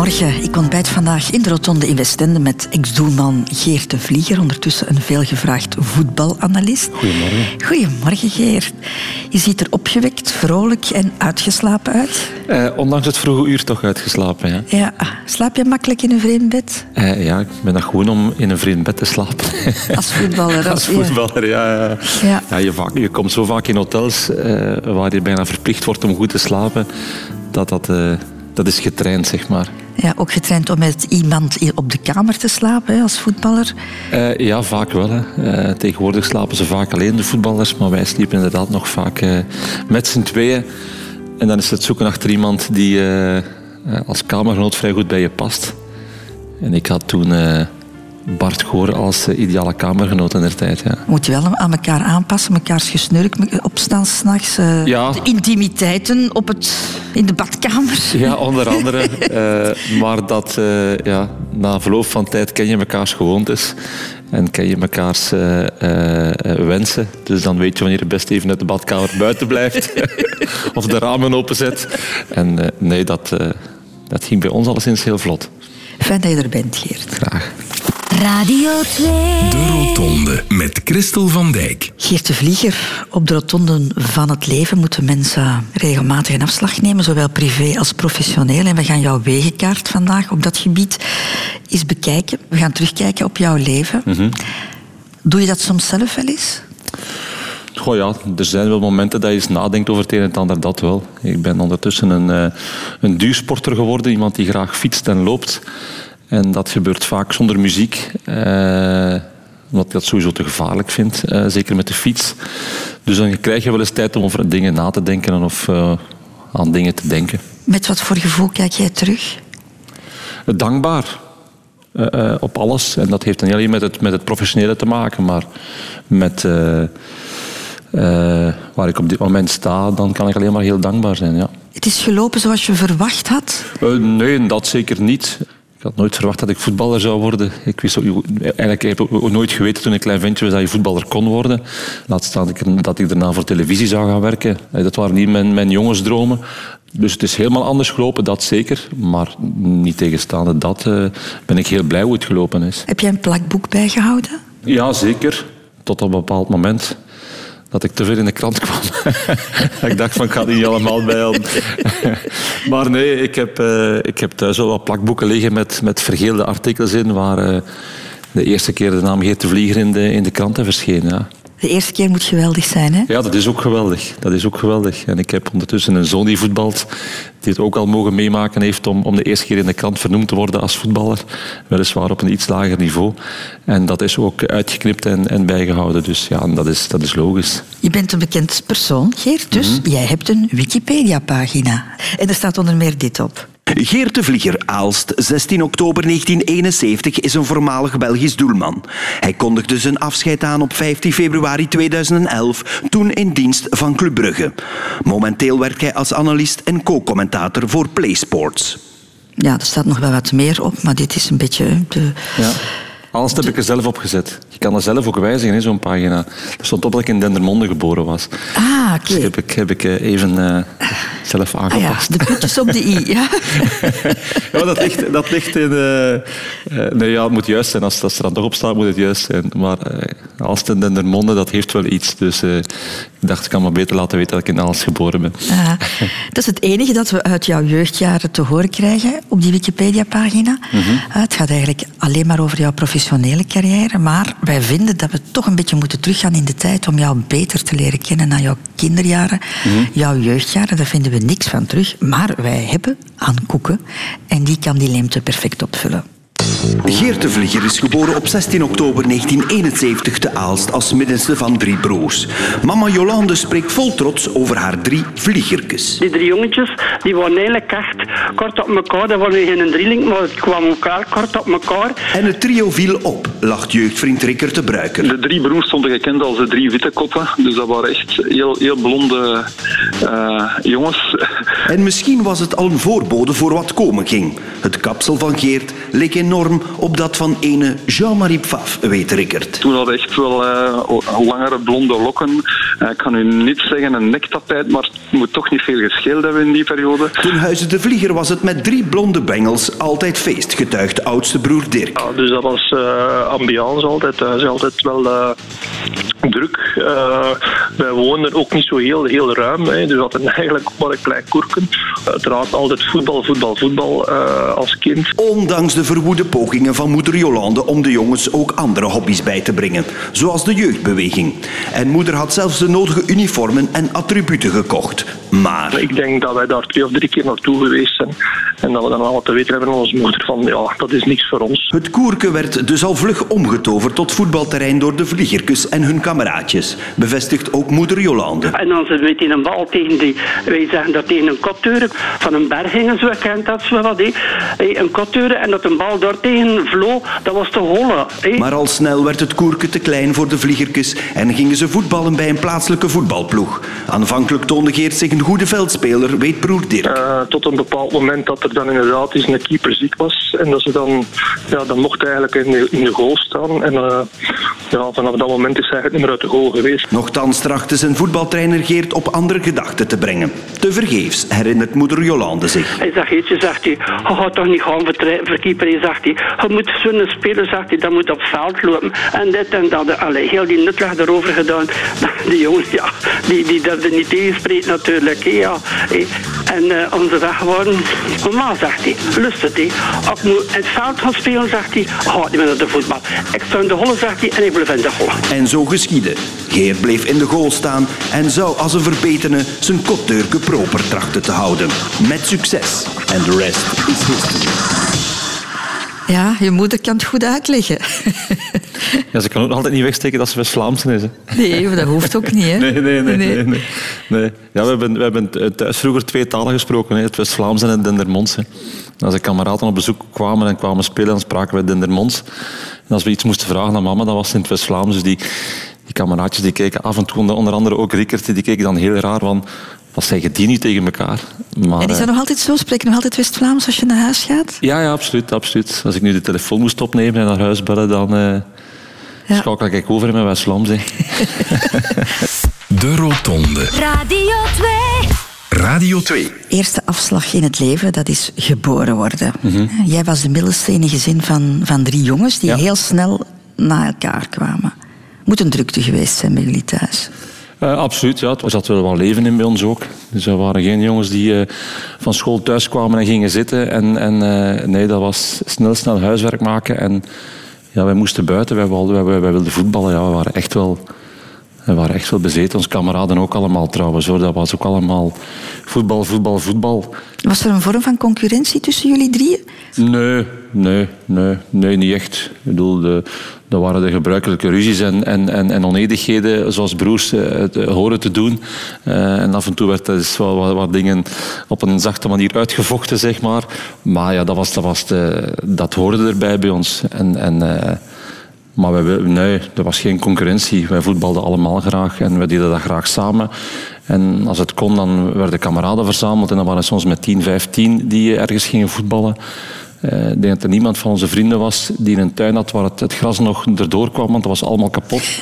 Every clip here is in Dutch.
Goedemorgen. Ik ontbijt vandaag in de Rotonde in Westende met ex-doelman Geert de Vlieger, ondertussen een veelgevraagd voetbalanalist. Goedemorgen. Goedemorgen, Geert. Je ziet er opgewekt, vrolijk en uitgeslapen uit. Eh, ondanks het vroege uur toch uitgeslapen, ja. Ja. Slaap je makkelijk in een vreemd bed? Eh, ja, ik ben dat gewoon om in een vreemd bed te slapen. Als voetballer. Als voetballer, ja. ja. Ja. ja je, vaak, je komt zo vaak in hotels eh, waar je bijna verplicht wordt om goed te slapen, dat dat, eh, dat is getraind, zeg maar. Ja, ook getraind om met iemand op de kamer te slapen hè, als voetballer. Eh, ja, vaak wel. Hè. Eh, tegenwoordig slapen ze vaak alleen, de voetballers, maar wij sliepen inderdaad nog vaak eh, met z'n tweeën. En dan is het zoeken achter iemand die als kamergenoot vrij goed bij je past. En ik had toen Bart Goor als eh, ideale kamergenoot in der tijd. Ja. Moet je wel aan elkaar aanpassen, mekaars gesnurk, me- opstaan s'nachts. eh Ja. De intimiteiten op het, in de badkamer. Ja, onder andere. Eh, maar dat, eh, ja, na verloop van tijd ken je mekaars gewoontes. En ken je mekaars eh, eh, wensen. Dus dan weet je wanneer je best even uit de badkamer buiten blijft. of de ramen openzet. En eh, nee, dat, eh, dat ging bij ons alleszins heel vlot. Fijn dat je er bent, Geert. Graag. Radio 2. De Rotonde met Christel van Dijk. Geert de Vlieger, op de rotonde van het leven moeten mensen regelmatig een afslag nemen, zowel privé als professioneel. En we gaan jouw wegenkaart vandaag op dat gebied eens bekijken. We gaan terugkijken op jouw leven. Doe je dat soms zelf wel eens? Goh ja, er zijn wel momenten dat je eens nadenkt over het een en het ander, dat wel. Ik ben ondertussen een, eh, een duursporter geworden, iemand die graag fietst en loopt. En dat gebeurt vaak zonder muziek, eh, omdat ik dat sowieso te gevaarlijk vind, eh, zeker met de fiets. Dus dan krijg je wel eens tijd om over dingen na te denken of eh, aan dingen te denken. Met wat voor gevoel kijk jij terug? dankbaar op alles. En dat heeft dan niet alleen met het, met het professionele te maken, maar met waar ik op dit moment sta, dan kan ik alleen maar heel dankbaar zijn. Ja. Het is gelopen zoals je verwacht had. Nee, dat zeker niet. Ik had nooit verwacht dat ik voetballer zou worden. Ik wist ook, eigenlijk heb ik ook nooit geweten toen ik klein ventje was dat je voetballer kon worden. Laat staan dat ik, dat ik daarna voor televisie zou gaan werken. Eh, Dat waren niet mijn, mijn jongensdromen. Dus het is helemaal anders gelopen, dat zeker. Maar niet tegenstaande dat eh, ben ik heel blij hoe het gelopen is. Heb jij een plakboek bijgehouden? Ja, zeker. Tot op een bepaald moment dat ik te veel in de krant kwam. ik dacht van, ik ga die niet allemaal bijhouden. maar nee, ik heb, eh, ik heb thuis wel wat plakboeken liggen met, met vergeelde artikels in, waar eh, de eerste keer de naam Geert de Vlieger in de, in de kranten verscheen. Ja. De eerste keer moet geweldig zijn, hè? ja, dat is ook geweldig. Dat is ook geweldig. En ik heb ondertussen een zoon die voetbalt, die het ook al mogen meemaken heeft om, om de eerste keer in de krant vernoemd te worden als voetballer. Weliswaar op een iets lager niveau. En dat is ook uitgeknipt en, en bijgehouden. Dus ja, dat is, dat is logisch. Je bent een bekend persoon, Geert, dus jij hebt een Wikipedia-pagina. En er staat onder meer dit op. Geert de Vlieger, Aalst, 16 oktober 1971, is een voormalig Belgisch doelman. Hij kondigde zijn afscheid aan op 15 februari 2011, toen in dienst van Club Brugge. Momenteel werkt hij als analist en co-commentator voor PlaySports. Ja, er staat nog wel wat meer op, maar dit is een beetje de... Ja. Alles heb ik er zelf op gezet. Je kan dat zelf ook wijzigen, in zo'n pagina. Er stond op dat ik in Dendermonde geboren was. Ah, oké. Dus heb ik, heb ik eh, even eh, zelf Ah ja, aangepast. de puntjes op de i, ja. Ja, dat ligt, dat ligt in... eh, nee, ja, het moet juist zijn. Als, als er dan toch op staat, moet het juist zijn. Maar eh, als het in Dendermonde, dat heeft wel iets. Dus ik dacht, ik kan maar beter laten weten dat ik in Aalst geboren ben. Ah, dat is het enige dat we uit jouw jeugdjaren te horen krijgen op die Wikipedia-pagina. Ah, het gaat eigenlijk alleen maar over jouw professionele carrière, maar wij vinden dat we toch een beetje moeten teruggaan in de tijd om jou beter te leren kennen na jouw kinderjaren, jouw jeugdjaren. Daar vinden we niks van terug, maar wij hebben aan koeken en die kan die leemte perfect opvullen. Geert de Vlieger is geboren op 16 oktober 1971 te Aalst als middenste van drie broers. Mama Jolande spreekt vol trots over haar drie vliegertjes. Die drie jongetjes, die waren eigenlijk echt kort op elkaar. Dat waren geen drieling, maar het kwam elkaar kort op elkaar. En het trio viel op, lacht jeugdvriend Rikker te Bruiker. De drie broers stonden gekend als de drie witte koppen. Dus dat waren echt heel, heel blonde eh, jongens. En misschien was het al een voorbode voor wat komen ging. Het kapsel van Geert leek enorm op dat van ene Jean-Marie Pfaff, weet Rickert. Toen had echt wel uh, langere blonde lokken. Uh, ik kan u niet zeggen een nektapijt, maar het moet toch niet veel gescheeld hebben in die periode. Toen Huizen de Vlieger was het met drie blonde bengels altijd feest, getuigt oudste broer Dirk. Ja, dus dat was uh, ambiance altijd. Thuis altijd wel druk. wij woonden ook niet zo heel, heel ruim. Hè. Dus we hadden eigenlijk ook maar een klein koerken. Uiteraard altijd voetbal, voetbal, voetbal als kind. Ondanks de verwoede pogingen van moeder Jolande om de jongens ook andere hobby's bij te brengen, zoals de jeugdbeweging. En moeder had zelfs de nodige uniformen en attributen gekocht. Maar... Ik denk dat wij daar twee of drie keer naartoe geweest zijn en dat we dan al te weten hebben aan onze moeder van ja, dat is niks voor ons. Het koerke werd dus al vlug omgetoverd tot voetbalterrein door de vliegertjes en hun kameraadjes, bevestigt ook moeder Jolande. En dan ze met een bal tegen die, wij zeggen dat tegen een kotteuren van een bergingen, zo kent dat zo wat, een kotteuren en dat een bal daar tegen vloog, dat was te hollen. Maar al snel werd het koerke te klein voor de vliegertjes en gingen ze voetballen bij een plaatselijke voetbalploeg. Aanvankelijk toonde Geert zich een goede veldspeler, weet broer Dirk. Uh, tot een bepaald moment dat er dan inderdaad eens een keeper ziek was en dat ze dan, ja, dan mocht eigenlijk in de, in de goal staan. En uh, ja, vanaf dat moment is hij eigenlijk niet meer uit de goal geweest. Nochtans trachtte zijn voetbaltrainer Geert op andere gedachten te brengen. Te vergeefs, herinnert moeder Jolande zich. Hij zegt, Geertje, zegt hij, je gaat toch niet gaan verkeeperen, zegt hij. Je moet zo'n speler, zegt hij, dat moet op veld lopen. En dit en dat. Allee, heel die nutleg erover gedaan. Die jongens, ja, die, die durfden niet tegenspreken natuurlijk. Ja. En uh, onze weg waren, normaal, zegt hij, lust het. Ik moet in het veld gaan spelen, zegt hij, gaat niet meer naar de voetbal. Ik sta in de holle, zegt hij, en ik blijf in de holle. En zo geschiedde. Geert bleef in de goal staan en zou als een verbetene zijn kotdeurke proper trachten te houden. Met succes. En de rest is history. Ja, je moeder kan het goed uitleggen. Ja, ze kan ook altijd niet wegsteken dat ze West-Vlaams is. Hè. Nee, dat hoeft ook niet. Hè? Nee, nee, nee. nee. nee, nee. Ja, we, hebben, we hebben thuis vroeger twee talen gesproken. Hè. Het West-Vlaams en het Dendermonds. Hè. Als de kameraden op bezoek kwamen en kwamen spelen, dan spraken we Dendermonds. En als we iets moesten vragen aan mama, dan was het in het West-Vlaams. Dus die, die kameraadjes die keken af en toe, onder andere ook Rickert, die keken dan heel raar van... Wat zeggen die niet tegen elkaar? Maar, en is dat nog altijd zo? Spreek je nog altijd West-Vlaams als je naar huis gaat? Ja, ja absoluut, absoluut. Als ik nu de telefoon moest opnemen en naar huis bellen, dan... Uh, ja. Schakel ik over in mijn West-Vlaams. De Rotonde. Radio 2. Radio 2. Eerste afslag in het leven, dat is geboren worden. Mm -hmm. Jij was de middelste in een gezin van, van drie jongens die ja. heel snel na elkaar kwamen. Moet een drukte geweest zijn bij jullie thuis. Uh, absoluut, ja. Er zat wel wat leven in bij ons ook. Dus er waren geen jongens die uh, van school thuis kwamen en gingen zitten. En, en uh, nee, dat was snel, snel huiswerk maken. En ja, wij moesten buiten, wij, wij wilden voetballen. Ja, we waren echt wel... We waren echt wel bezeten, onze kameraden ook allemaal trouwens. Hoor. Dat was ook allemaal voetbal, voetbal, voetbal. Was er een vorm van concurrentie tussen jullie drieën? Nee, nee, nee, nee niet echt. Ik bedoel, de, dat waren de gebruikelijke ruzies en, en, en, en onedigheden, zoals broers het, horen te doen. Uh, en af en toe werd dus wel wat, wat, dingen op een zachte manier uitgevochten, zeg maar. Maar ja, dat, was, dat, was de, dat hoorde erbij bij ons. En, en, uh, maar wij, nee, er was geen concurrentie. Wij voetbalden allemaal graag en we deden dat graag samen. En als het kon, dan werden kameraden verzameld en dan waren soms met 10, 15 die ergens gingen voetballen. Uh, ik denk dat er niemand van onze vrienden was die een tuin had waar het, het gras nog erdoor kwam, want dat was allemaal kapot.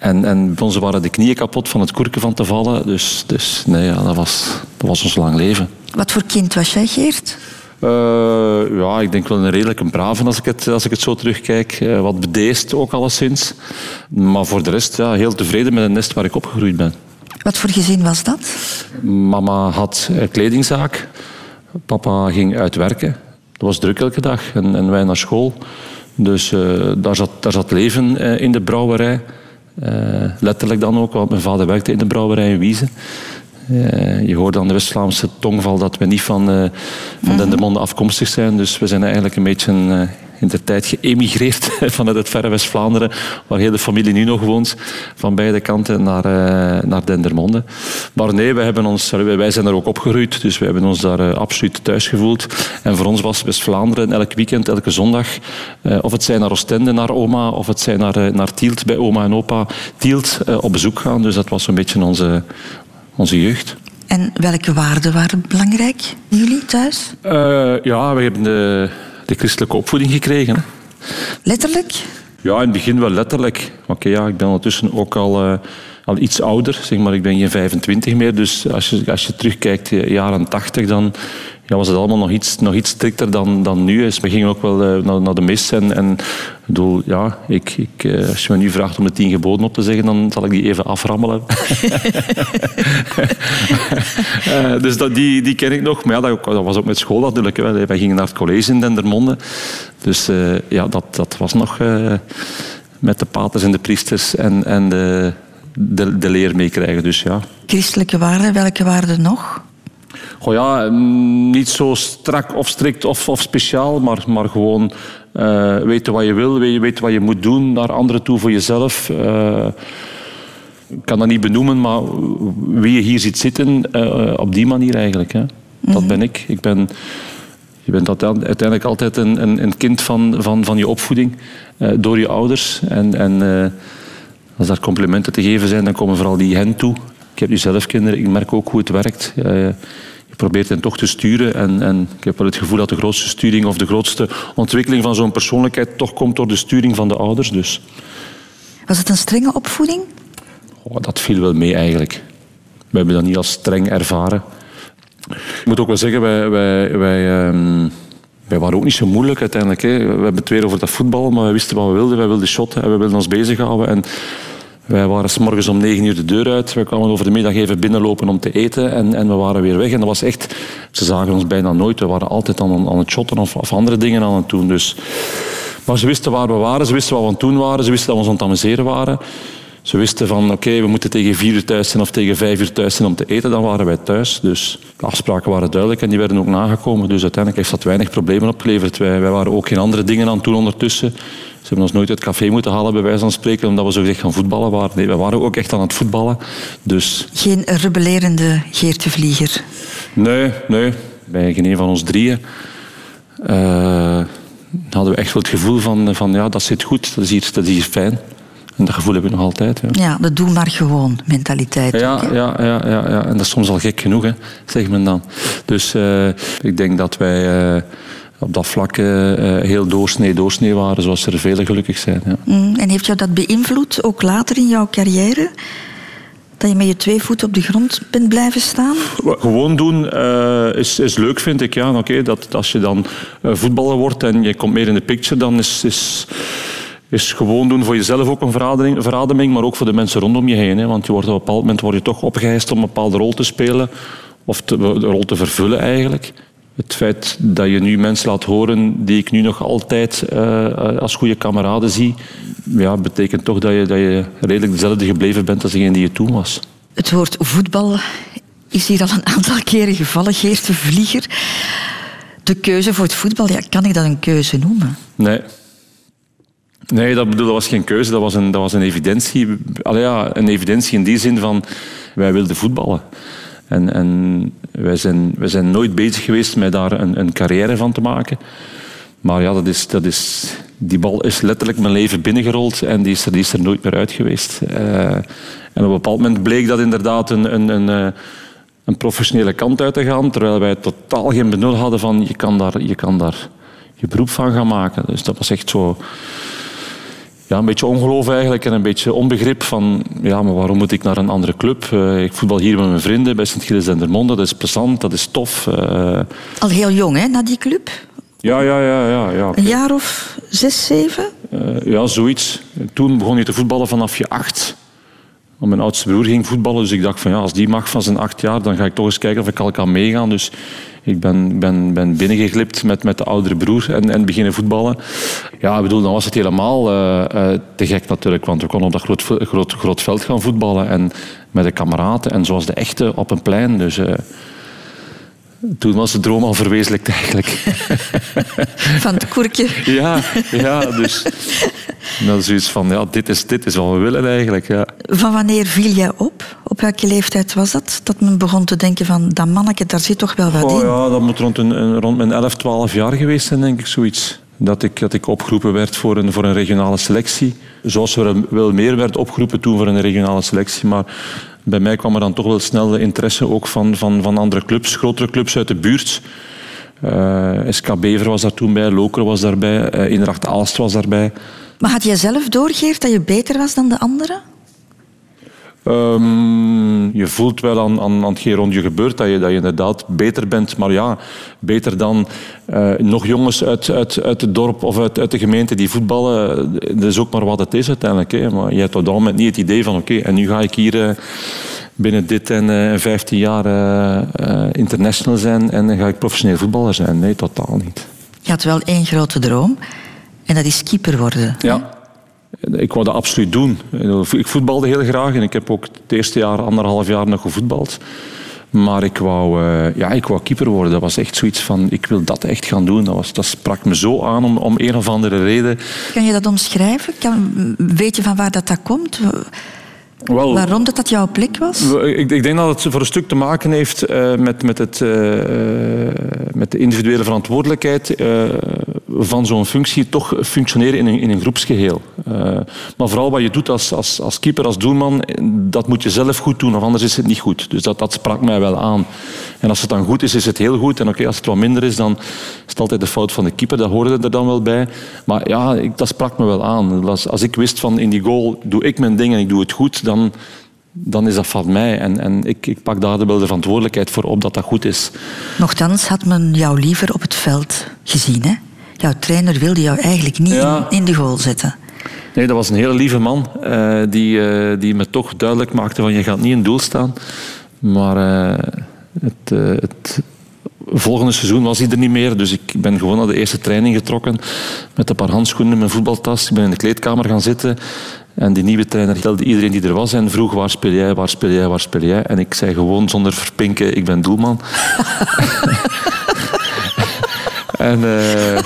En, en bij ons waren de knieën kapot van het koerken van te vallen. Dus, dus nee, ja, dat, was, dat was ons lang leven. Wat voor kind was jij, Geert? Uh, ja, ik denk wel een redelijk een brave als ik het, als ik het zo terugkijk. Uh, wat bedeesd ook alleszins. Maar voor de rest ja, heel tevreden met het nest waar ik opgegroeid ben. Wat voor gezin was dat? Mama had een kledingzaak. Papa ging uitwerken. Het was druk elke dag en, en wij naar school. Dus uh, daar, zat, daar zat leven in de brouwerij. letterlijk dan ook, want mijn vader werkte in de brouwerij in Wiezen. Uh, je hoort aan de West-Vlaamse tongval dat we niet van, uh, van mm Dendermonde afkomstig zijn. Dus we zijn eigenlijk een beetje uh, in de tijd geëmigreerd vanuit het verre West-Vlaanderen, waar heel de familie nu nog woont, van beide kanten naar, naar Dendermonde. Maar nee, wij, hebben ons, wij zijn daar ook opgegroeid, dus we hebben ons daar absoluut thuis gevoeld. En voor ons was West-Vlaanderen elk weekend, elke zondag, of het zijn naar Oostende, naar oma, of het zijn naar, naar Tielt bij oma en opa, Tielt op bezoek gaan. Dus dat was een beetje onze, onze jeugd. En welke waarden waren belangrijk voor jullie thuis? Eh, ja, we hebben de, de christelijke opvoeding gekregen. Letterlijk? Ja, in het begin wel letterlijk. Oké, ja, ik ben ondertussen ook al, eh, al iets ouder. Zeg maar, ik ben geen 25 meer. Dus als je, als je terugkijkt, de jaren 80, dan ja, was het allemaal nog iets, nog iets strikter dan, dan nu is. We gingen ook wel eh, naar, naar de mis. En, en bedoel, ja, ik, ik, eh, als je me nu vraagt om de tien geboden op te zeggen, dan zal ik die even aframmelen. Eh, dus dat, die, die ken ik nog. Maar ja, dat, dat was ook met school natuurlijk. Hè. Wij gingen naar het college in Dendermonde. Dus eh, ja, dat, dat was nog eh, met de paters en de priesters en, en de, de, de leer meekrijgen. Dus ja. Christelijke waarden, welke waarden nog? Goh ja, mm, niet zo strak of strikt of, of speciaal, maar, maar gewoon eh, weten wat je wil, we- weten wat je moet doen naar anderen toe voor jezelf. Eh, ik kan dat niet benoemen, maar wie je hier ziet zitten, eh, op die manier eigenlijk. Hè. Dat ben ik. ik ben, je bent uite- uiteindelijk altijd een, een, een kind van, van, van je opvoeding, door je ouders. En, en als daar complimenten te geven zijn, dan komen vooral die hen toe. Ik heb nu zelf kinderen, ik merk ook hoe het werkt. Je probeert hen toch te sturen. En, en ik heb wel het gevoel dat de grootste sturing of de grootste ontwikkeling van zo'n persoonlijkheid toch komt door de sturing van de ouders. Dus Was het een strenge opvoeding? oh, dat viel wel mee eigenlijk. We hebben dat niet als streng ervaren. Ik moet ook wel zeggen, wij, wij, wij, ehm, wij waren ook niet zo moeilijk uiteindelijk. Hè. We hebben het weer over dat voetbal, maar wij wisten wat we wilden. Wij wilden shotten en we wilden ons bezighouden. En wij waren s morgens om negen uur de deur uit. We kwamen over de middag even binnenlopen om te eten en, en we waren weer weg. En dat was echt... Ze zagen ons bijna nooit. We waren altijd aan, aan het shotten of, of andere dingen aan het doen. Dus... Maar ze wisten waar we waren, ze wisten wat we aan het doen waren, ze wisten dat we ons aan het amuseren waren. Ze wisten van, oké, we moeten tegen vier uur thuis zijn of tegen vijf uur thuis zijn om te eten. Dan waren wij thuis. Dus de afspraken waren duidelijk en die werden ook nagekomen. Dus uiteindelijk heeft dat weinig problemen opgeleverd. Wij, wij waren ook geen andere dingen aan het doen ondertussen. Ze hebben ons nooit uit het café moeten halen, bij wijze van spreken, omdat we zo gezegd gaan voetballen waren. Nee, wij waren ook echt aan het voetballen. Dus Geen rebellerende Geert de Vlieger. Nee, nee. Bij geen een van ons drieën eh, hadden we echt wel het gevoel van, van ja, dat zit goed, dat is hier, dat is hier fijn. En dat gevoel hebben we nog altijd. Ja. Ja, de doe maar gewoon mentaliteit. Ja, ja, ja, ja, ja, en dat is soms al gek genoeg, hè, zegt men dan. Dus eh, ik denk dat wij eh, op dat vlak eh, eh, heel doorsnee, doorsnee waren, zoals er velen gelukkig zijn. Ja. Mm, En heeft jou dat beïnvloed, ook later in jouw carrière? Dat je met je twee voeten op de grond bent blijven staan? Gewoon doen eh, is, is leuk, vind ik. Ja, oké, dat, als je dan eh, voetballer wordt en je komt meer in de picture, dan is, is, is gewoon doen voor jezelf ook een verademing, verademing, maar ook voor de mensen rondom je heen. Hè, want je wordt op een bepaald moment word je toch opgeheist om een bepaalde rol te spelen, of te, de rol te vervullen eigenlijk. Het feit dat je nu mensen laat horen die ik nu nog altijd eh, als goede kameraden zie, ja, betekent toch dat je, dat je redelijk dezelfde gebleven bent als degene die je toen was. Het woord voetbal is hier al een aantal keren gevallen, Geert de Vlieger. De keuze voor het voetbal, ja, kan ik dat een keuze noemen? Nee. Nee, dat, bedoel, dat was geen keuze, dat was een, dat was een evidentie. Allee, ja, een evidentie in die zin van, wij wilden voetballen. En, en wij, zijn, wij zijn nooit bezig geweest met daar een, een carrière van te maken. Maar ja, dat is, dat is, die bal is letterlijk mijn leven binnengerold en die is er, die is er nooit meer uit geweest. Eh, en op een bepaald moment bleek dat inderdaad een, een, een, eh, een professionele kant uit te gaan, terwijl wij totaal geen benul hadden van je kan daar je, kan daar je beroep van gaan maken. Dus dat was echt zo ja, een beetje ongeloof eigenlijk en een beetje onbegrip van ja, maar waarom moet ik naar een andere club? Eh, ik voetbal hier met mijn vrienden bij Sint-Gilles Dendermonde, dat is plezant, dat is tof. Eh, Al heel jong, hè, na die club? ja, ja, ja, ja. ja. Een jaar of zes, zeven? Eh, ja, zoiets. Toen begon je te voetballen vanaf je acht. Want Mijn oudste broer ging voetballen, dus ik dacht van ja, als die mag van zijn acht jaar, dan ga ik toch eens kijken of ik al kan meegaan. Dus ik ben, ben, ben binnengeglipt met, met de oudere broer en, en beginnen voetballen. Ja, ik bedoel, dan was het helemaal eh, eh, te gek natuurlijk, want we konden op dat groot, groot, groot veld gaan voetballen en met de kameraden en zoals de echte op een plein. Dus eh, toen was de droom al verwezenlijkt eigenlijk. Van het koerkje. Ja, ja dus dat is zoiets van, ja, dit is, dit is wat we willen eigenlijk. Ja. Van wanneer viel jij op? Op welke leeftijd was dat? Dat men begon te denken van, dat manneke, daar zit toch wel wat Oh, in. ja, dat moet rond, een, een- rond mijn 11, 12 jaar geweest zijn, denk ik, zoiets. Dat ik, dat ik opgeroepen werd voor een, voor een regionale selectie. Zoals er wel meer werd opgeroepen toen voor een regionale selectie. Maar bij mij kwam er dan toch wel snel de interesse ook van, van, van andere clubs, grotere clubs uit de buurt. Eh, SK Bever was daar toen bij, Loker was daarbij, uh, Aalst was daarbij. Maar had jij zelf doorgegeven dat je beter was dan de anderen? Um, je voelt wel aan, aan, aan hetgeen rond je gebeurt dat je, dat je inderdaad beter bent. Maar ja, beter dan uh, nog jongens uit, uit, uit het dorp of uit, uit de gemeente die voetballen. Dat is ook maar wat het is uiteindelijk. Hè. Maar je hebt op dat moment niet het idee van oké, okay, en nu ga ik hier uh, binnen dit en uh, 15 jaar international zijn en dan ga ik professioneel voetballer zijn. Nee, totaal niet. Je had wel één grote droom en dat is keeper worden. Ja. Ik wou dat absoluut doen. Ik voetbalde heel graag en ik heb ook het eerste jaar, anderhalf jaar nog gevoetbald. Maar ik wou, uh, ja, ik wou keeper worden. Dat was echt zoiets van, ik wil dat echt gaan doen. Dat, was, dat sprak me zo aan om, om een of andere reden. Kan je dat omschrijven? Kan, weet je van waar dat, dat komt? Wel, Waarom dat, dat jouw plek was? Ik, ik, denk dat het voor een stuk te maken heeft uh, met, met, het, uh, met de individuele verantwoordelijkheid van zo'n functie. Toch functioneren in een, in een groepsgeheel. maar vooral wat je doet als, als, als keeper, als doelman, dat moet je zelf goed doen, of anders is het niet goed. Dus dat, dat sprak mij wel aan. En als het dan goed is, is het heel goed. En oké, als het wat minder is, dan is het altijd de fout van de keeper. Dat hoorde er dan wel bij. Maar ja, ik, dat sprak me wel aan. Als, als ik wist van in die goal doe ik mijn ding en ik doe het goed, dan, dan is dat van mij. En, en ik, ik pak daar wel de verantwoordelijkheid voor op dat dat goed is. Nochtans had men jou liever op het veld gezien, hè? Jouw trainer wilde jou eigenlijk niet ja. in, in de goal zetten. Nee, dat was een hele lieve man uh, die, uh, die me toch duidelijk maakte van je gaat niet in doel staan. Maar uh, het, het volgende seizoen was hij er niet meer. Dus ik ben gewoon naar de eerste training getrokken met een paar handschoenen in mijn voetbaltas. Ik ben in de kleedkamer gaan zitten. En die nieuwe trainer telde iedereen die er was en vroeg waar speel jij, waar speel jij, waar speel jij. En ik zei gewoon zonder verpinken, ik ben doelman. en uh,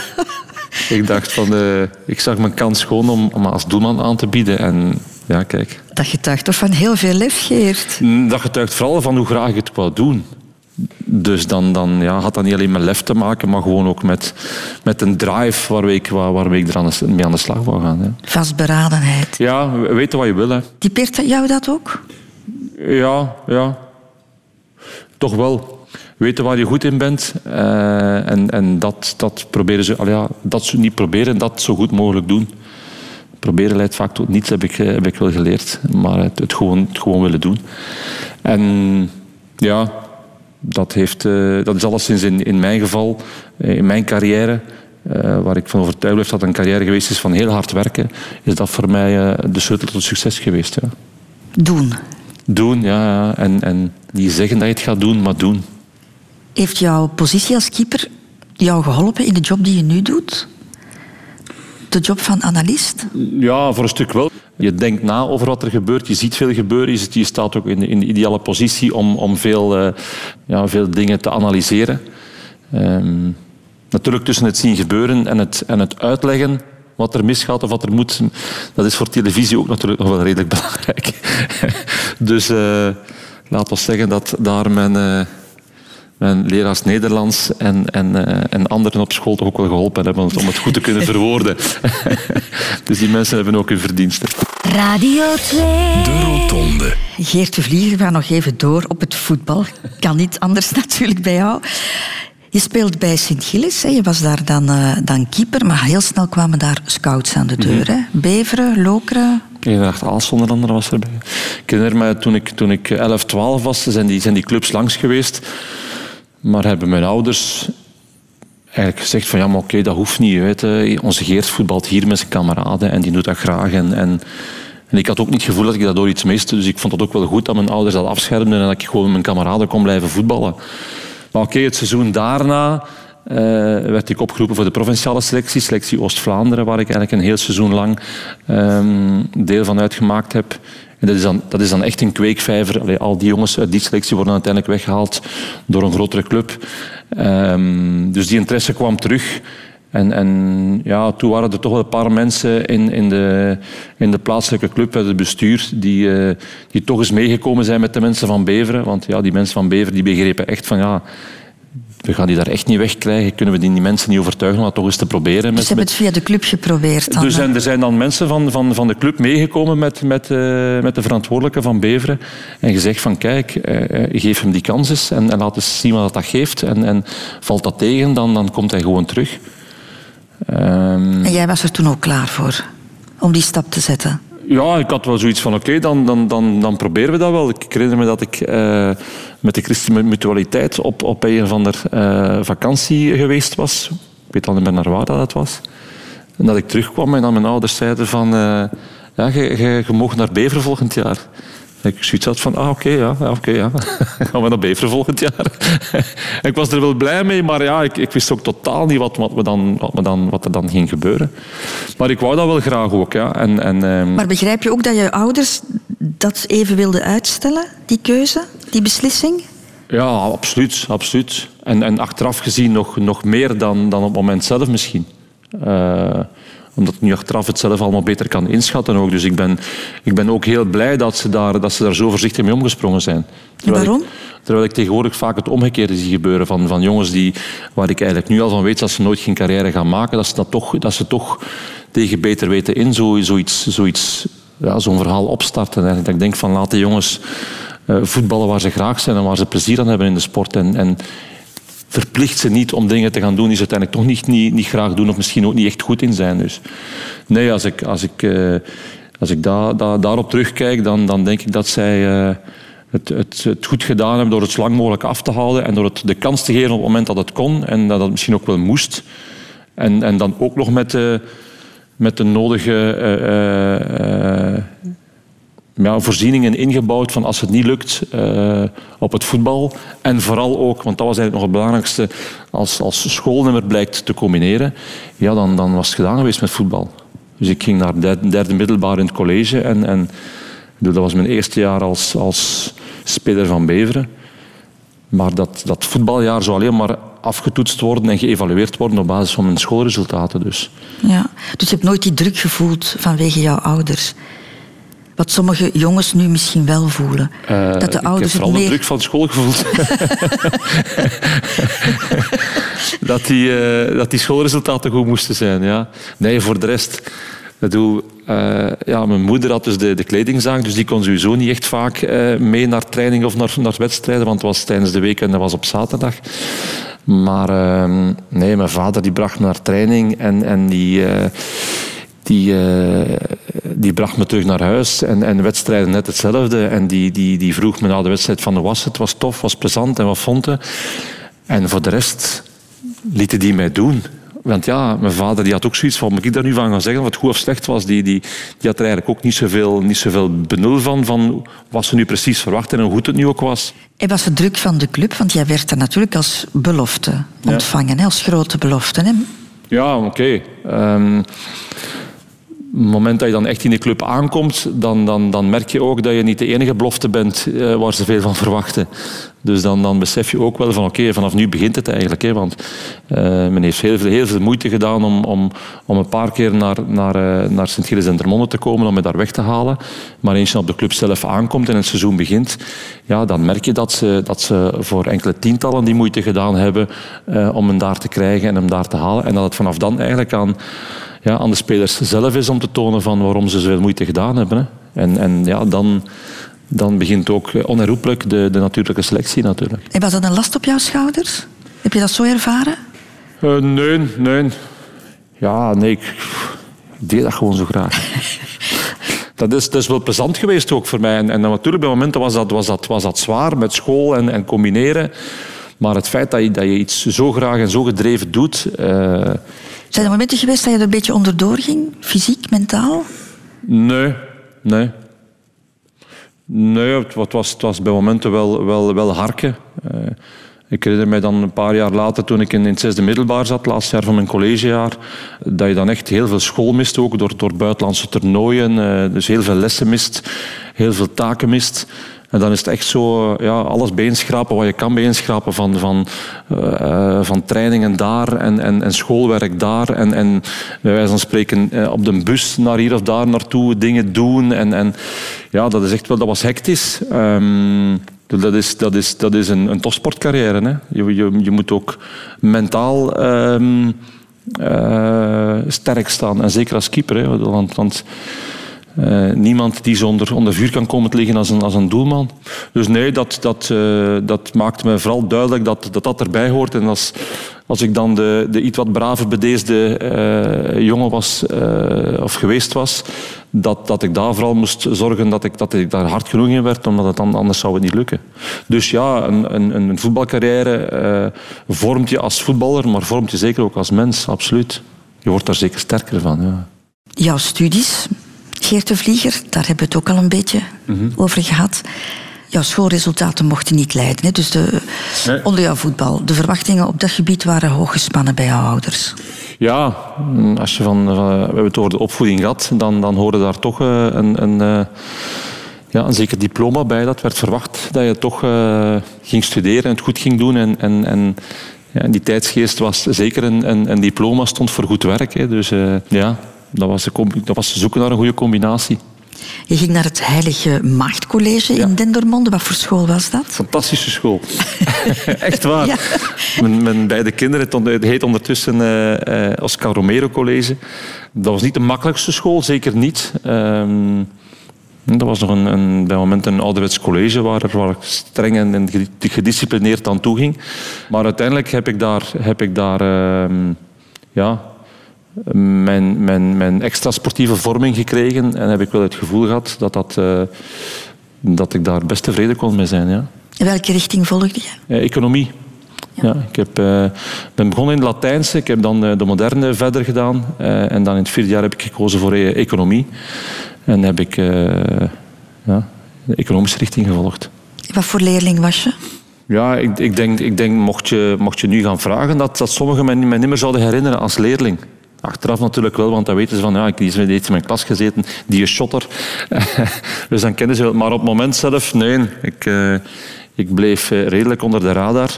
ik dacht van, uh, ik zag mijn kans gewoon om, om als doelman aan te bieden. En ja, kijk. Dat getuigt toch van heel veel lef, Geert? Dat getuigt vooral van hoe graag ik het wou doen. Dus dan, dan ja, had dat niet alleen met lef te maken, maar gewoon ook met, met een drive waarmee ik, waarmee ik er aan de, mee aan de slag wou gaan. Ja. Vastberadenheid. Ja, weten wat je wil. Hè. Typeert jou dat ook? Ja, ja. Toch wel. Weten waar je goed in bent. Uh, en en dat, dat proberen ze... Ja, dat niet proberen, dat zo goed mogelijk doen. Proberen leidt vaak tot niets, heb ik, heb ik wel geleerd. Maar het, het, gewoon, het gewoon willen doen. En ja, dat, heeft, uh, dat is alleszins in, in mijn geval, in mijn carrière, uh, waar ik van overtuigd ben dat een carrière geweest is van heel hard werken, is dat voor mij de sleutel tot succes geweest. Ja. Doen. Doen, ja. En, en niet zeggen dat je het gaat doen, maar doen. Heeft jouw positie als keeper jou geholpen in de job die je nu doet? De job van analist? Ja, voor een stuk wel. Je denkt na over wat er gebeurt, je ziet veel gebeuren, je staat ook in de, in de ideale positie om, om veel, uh, ja, veel dingen te analyseren. Um, natuurlijk tussen het zien gebeuren en het, en het uitleggen wat er misgaat of wat er moet, dat is voor televisie ook natuurlijk nog wel redelijk belangrijk. dus uh, laat ons zeggen dat daar mijn... Uh, mijn leraars Nederlands en, en, uh, en anderen op school toch ook wel geholpen hebben om het goed te kunnen verwoorden. dus die mensen hebben ook hun verdiensten. Radio 2. De Rotonde. Geert de Vlieger, we gaan nog even door op het voetbal. Kan niet anders natuurlijk bij jou. Je speelt bij Sint-Gilles, je was daar dan, uh, dan keeper, maar heel snel kwamen daar scouts aan de deur. Mm -hmm. Beveren, Lokeren. Ik dacht, Aals onder andere was erbij. Ik herinner me, toen ik, toen ik 11, 12 was, zijn die, zijn die clubs langs geweest. Maar hebben mijn ouders eigenlijk gezegd van ja, maar oké, dat hoeft niet. Weet. Onze Geert voetbalt hier met zijn kameraden en die doet dat graag. En, en, en ik had ook niet het gevoel dat ik daardoor iets miste. Dus ik vond het ook wel goed dat mijn ouders dat afschermden en dat ik gewoon met mijn kameraden kon blijven voetballen. Maar oké, het seizoen daarna uh, werd ik opgeroepen voor de provinciale selectie, selectie Oost-Vlaanderen, waar ik eigenlijk een heel seizoen lang um, deel van uitgemaakt heb. Dat is dan, dat is dan echt een kweekvijver. Al die jongens uit die selectie worden uiteindelijk weggehaald door een grotere club. Um, dus die interesse kwam terug. En, en ja, toen waren er toch wel een paar mensen in, in, de, in de plaatselijke club, het bestuur, die, uh, die toch eens meegekomen zijn met de mensen van Beveren. Want ja, die mensen van Beveren die begrepen echt van ja, we gaan die daar echt niet wegkrijgen. Kunnen we die, die mensen niet overtuigen om dat toch eens te proberen? Dus Met, ze hebben het via de club geprobeerd dan? er, zijn, er zijn dan mensen van, van, van de club meegekomen met, met, eh, met de verantwoordelijke van Beveren en gezegd van kijk, eh, eh, geef hem die kans eens en, en laat eens zien wat dat geeft. En, en valt dat tegen, dan, dan komt hij gewoon terug. Ehm, En jij was er toen ook klaar voor? Om die stap te zetten? Ja, ik had wel zoiets van, oké, dan, dan, dan, dan proberen we dat wel. Ik herinner me dat ik eh, met de Christen Mutualiteit op, op een of andere eh, vakantie geweest was. Ik weet al niet meer naar waar dat was. En dat ik terugkwam en dat mijn ouders zeiden van... eh, ja, je, je, je mag naar Bever volgend jaar. Ik zoiets had van, ah, oké, ja, ja, oké, ja. Gaan we naar Bever volgend jaar. ik was er wel blij mee, maar ja, ik, ik wist ook totaal niet wat, wat, me dan, wat, me dan, wat er dan ging gebeuren. Maar ik wou dat wel graag ook, ja. En, en, ehm, Maar begrijp je ook dat je ouders dat even wilden uitstellen, die keuze, die beslissing? Ja, absoluut. absoluut. En, en achteraf gezien nog, nog meer dan, dan op het moment zelf misschien. Eh, omdat ik nu achteraf het zelf allemaal beter kan inschatten ook. Dus ik ben, ik ben ook heel blij dat ze, daar, dat ze daar zo voorzichtig mee omgesprongen zijn. Terwijl waarom? Ik, terwijl ik tegenwoordig vaak het omgekeerde zie gebeuren van, van jongens die, waar ik eigenlijk nu al van weet dat ze nooit geen carrière gaan maken, dat ze, dat toch, dat ze toch tegen beter weten in zo, zoiets, zoiets, ja, zo'n verhaal opstarten. En dat ik denk van laat de jongens eh, voetballen waar ze graag zijn en waar ze plezier aan hebben in de sport. En, en verplicht ze niet om dingen te gaan doen die ze uiteindelijk toch niet, niet, niet graag doen of misschien ook niet echt goed in zijn. Dus nee, als ik, als ik, eh, als ik da, da- daarop terugkijk, dan, dan denk ik dat zij eh, het, het, het goed gedaan hebben door het zo lang mogelijk af te houden en door het de kans te geven op het moment dat het kon en dat het misschien ook wel moest. En, en dan ook nog met de, met de nodige eh, ja, voorzieningen ingebouwd van als het niet lukt eh, op het voetbal. En vooral ook, want dat was eigenlijk nog het belangrijkste, als, als schoolnummer blijkt te combineren, ja, dan, dan was het gedaan geweest met voetbal. Dus ik ging naar derde, derde middelbaar in het college en, en dat was mijn eerste jaar als, als speler van Beveren. Maar dat, dat voetbaljaar zou alleen maar afgetoetst worden en geëvalueerd worden op basis van mijn schoolresultaten. Dus. Ja. Dus je hebt nooit die druk gevoeld vanwege jouw ouders? Wat sommige jongens nu misschien wel voelen. Eh, dat de ik ouders heb het vooral de meer... druk van school gevoeld. dat, die, eh, dat die schoolresultaten goed moesten zijn. Ja. Nee, voor de rest... Ik bedoel, eh, ja, mijn moeder had dus de, de kledingzaak, dus die kon sowieso niet echt vaak mee naar training of naar, naar wedstrijden, want het was tijdens de week en dat was op zaterdag. Maar ehm, nee, mijn vader die bracht me naar training en, en die, die, eh, die bracht me terug naar huis. En, en wedstrijden net hetzelfde. En die, die, die vroeg me na de wedstrijd van, hoe was het? Was tof, was plezant en wat vond je? En voor de rest lieten die mij doen. Want ja, mijn vader die had ook zoiets van, moet ik daar nu van gaan zeggen, wat goed of slecht was? Die, die, die had er eigenlijk ook niet zoveel, niet zoveel benul van, van wat ze nu precies verwachten en hoe goed het nu ook was. En was het druk van de club? Want jij werd er natuurlijk als belofte ontvangen, hè? als grote belofte. Hè? Ja, oké. Ehm, het moment dat je dan echt in de club aankomt, dan, dan, dan merk je ook dat je niet de enige belofte bent eh, waar ze veel van verwachten. Dus dan, dan besef je ook wel van oké, vanaf nu begint het eigenlijk. Hè, want eh, men heeft heel veel, heel veel moeite gedaan om, om, om een paar keer naar, naar, eh, naar Sint-Gilles en Termonde te komen, om me daar weg te halen. Maar eens je op de club zelf aankomt en het seizoen begint, ja, dan merk je dat ze, dat ze voor enkele tientallen die moeite gedaan hebben om hem daar te krijgen en hem daar te halen. En dat het vanaf dan eigenlijk aan ja, aan de spelers zelf is om te tonen van waarom ze zoveel moeite gedaan hebben. Hè. En, en ja, dan, dan begint ook onherroepelijk de, de natuurlijke selectie natuurlijk. En was dat een last op jouw schouders? Heb je dat zo ervaren? Eh, nee, nee. Ja, nee, ik, ik deed dat gewoon zo graag. Dat is, dat is wel plezant geweest ook voor mij. En, en natuurlijk, bij momenten was dat, was, dat, was dat zwaar met school en, en combineren. Maar het feit dat je, dat je iets zo graag en zo gedreven doet... eh, Zijn er momenten geweest dat je er een beetje onderdoor ging? Fysiek, mentaal? Nee, nee. Nee, het wa- het was, het was bij momenten wel, wel, wel harken. Eh, ik herinner mij dan een paar jaar later, toen ik in, in het zesde middelbaar zat, laatste jaar van mijn collegejaar, dat je dan echt heel veel school mist, ook door, door buitenlandse toernooien. eh, dus heel veel lessen mist, heel veel taken mist. En dan is het echt zo, ja, alles bijeenschrapen wat je kan bijeenschrapen van, van, eh, van trainingen daar en, en, en schoolwerk daar. En, en bij wijze van spreken eh, op de bus naar hier of daar naartoe dingen doen. En, en ja, dat is echt wel, dat was hectisch. Ehm, Dat is, dat is, dat is een, een topsportcarrière. Hè. Je, je, je moet ook mentaal ehm, eh, sterk staan. En zeker als keeper. Hè. Want, want eh, niemand die zo onder, vuur kan komen te liggen als een, als een doelman. Dus nee, dat, dat, eh, dat maakt me vooral duidelijk dat dat, dat erbij hoort. En als, als ik dan de, de iets wat brave, bedeesde eh, jongen was, of geweest was, dat, dat ik daar vooral moest zorgen dat ik, dat ik daar hard genoeg in werd, omdat het anders zou het niet lukken. Dus ja, een, een, een voetbalcarrière vormt je als voetballer, maar vormt je zeker ook als mens, absoluut. Je wordt daar zeker sterker van. Ja. Jouw studies, Geert de Vlieger, daar hebben we het ook al een beetje over gehad. Jouw schoolresultaten mochten niet leiden. Hè? Dus de, Nee. onder jouw voetbal. De verwachtingen op dat gebied waren hoog gespannen bij jouw ouders. Ja, als je van, van- we hebben het over de opvoeding gehad, dan, dan hoorde daar toch eh, een, een, eh, ja, een zeker diploma bij. Dat werd verwacht dat je toch eh, ging studeren en het goed ging doen. En, en, en ja, die tijdsgeest was zeker een, een, een diploma stond voor goed werk. Hè. Dus eh, ja, dat was, de dat was zoeken naar een goede combinatie. Je ging naar het Heilige Maagdcollege in Dendermonde. Wat voor school was dat? Fantastische school. Echt waar. Ja. Mijn, mijn beide kinderen, het heet ondertussen eh, eh, Oscar Romero College. Dat was niet de makkelijkste school, zeker niet. Ehm, dat was nog een, een, bij moment een ouderwets college waar, waar ik streng en, en gedisciplineerd aan toe ging. Maar uiteindelijk heb ik daar, heb ik daar ehm, ja, mijn, mijn, mijn extra sportieve vorming gekregen. En heb ik wel het gevoel gehad dat, dat, eh, dat ik daar best tevreden kon mee zijn. Ja. In welke richting volgde je? Eh, economie. Ja. ik heb, eh, ben begonnen in het Latijnse. Ik heb dan de moderne verder gedaan. En dan in het vierde jaar heb ik gekozen voor economie. En heb ik ja, de economische richting gevolgd. Wat voor leerling was je? Ja, ik, ik denk, ik denk mocht, je, mocht je nu gaan vragen, dat, dat sommigen mij, mij niet meer zouden herinneren als leerling. Achteraf natuurlijk wel, want dan weten ze van, ja, ik heeft in mijn klas gezeten, die is shotter. dus dan kennen ze wel. Maar op het moment zelf, nee, ik, eh, ik bleef eh, redelijk onder de radar.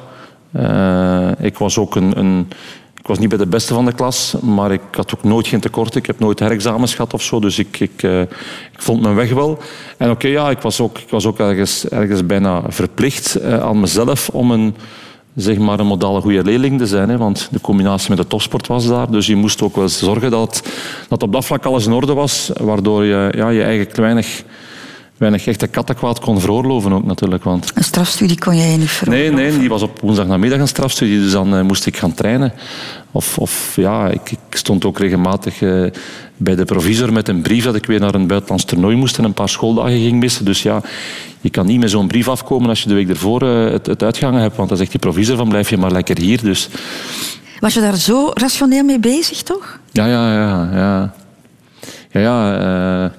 Eh, ik was ook een, een, ik was niet bij de beste van de klas, maar ik had ook nooit geen tekort. Ik heb nooit herexamens gehad of zo, dus ik, ik, ik vond mijn weg wel. En oké, ja, ik was ook, ik was ook ergens, ergens bijna verplicht aan mezelf om een, zeg maar, een modale goede leerling te zijn. Hè, want de combinatie met de topsport was daar. Dus je moest ook wel zorgen dat, dat op dat vlak alles in orde was, waardoor je ja, je eigenlijk weinig, weinig echte kattenkwaad kon veroorloven ook natuurlijk. Want Een strafstudie kon jij je niet veroorloven. Nee, nee, die was op woensdagnamiddag een strafstudie, dus dan eh, moest ik gaan trainen. Of, of ja, ik, ik stond ook regelmatig eh, bij de provisor met een brief dat ik weer naar een buitenlands toernooi moest en een paar schooldagen ging missen. Dus ja, je kan niet met zo'n brief afkomen als je de week ervoor eh, het, het uitgangen hebt, want dan zegt die provisor van blijf je maar lekker hier. Dus Was je daar zo rationeel mee bezig, toch? ja, ja, ja, ja. Ja, ja,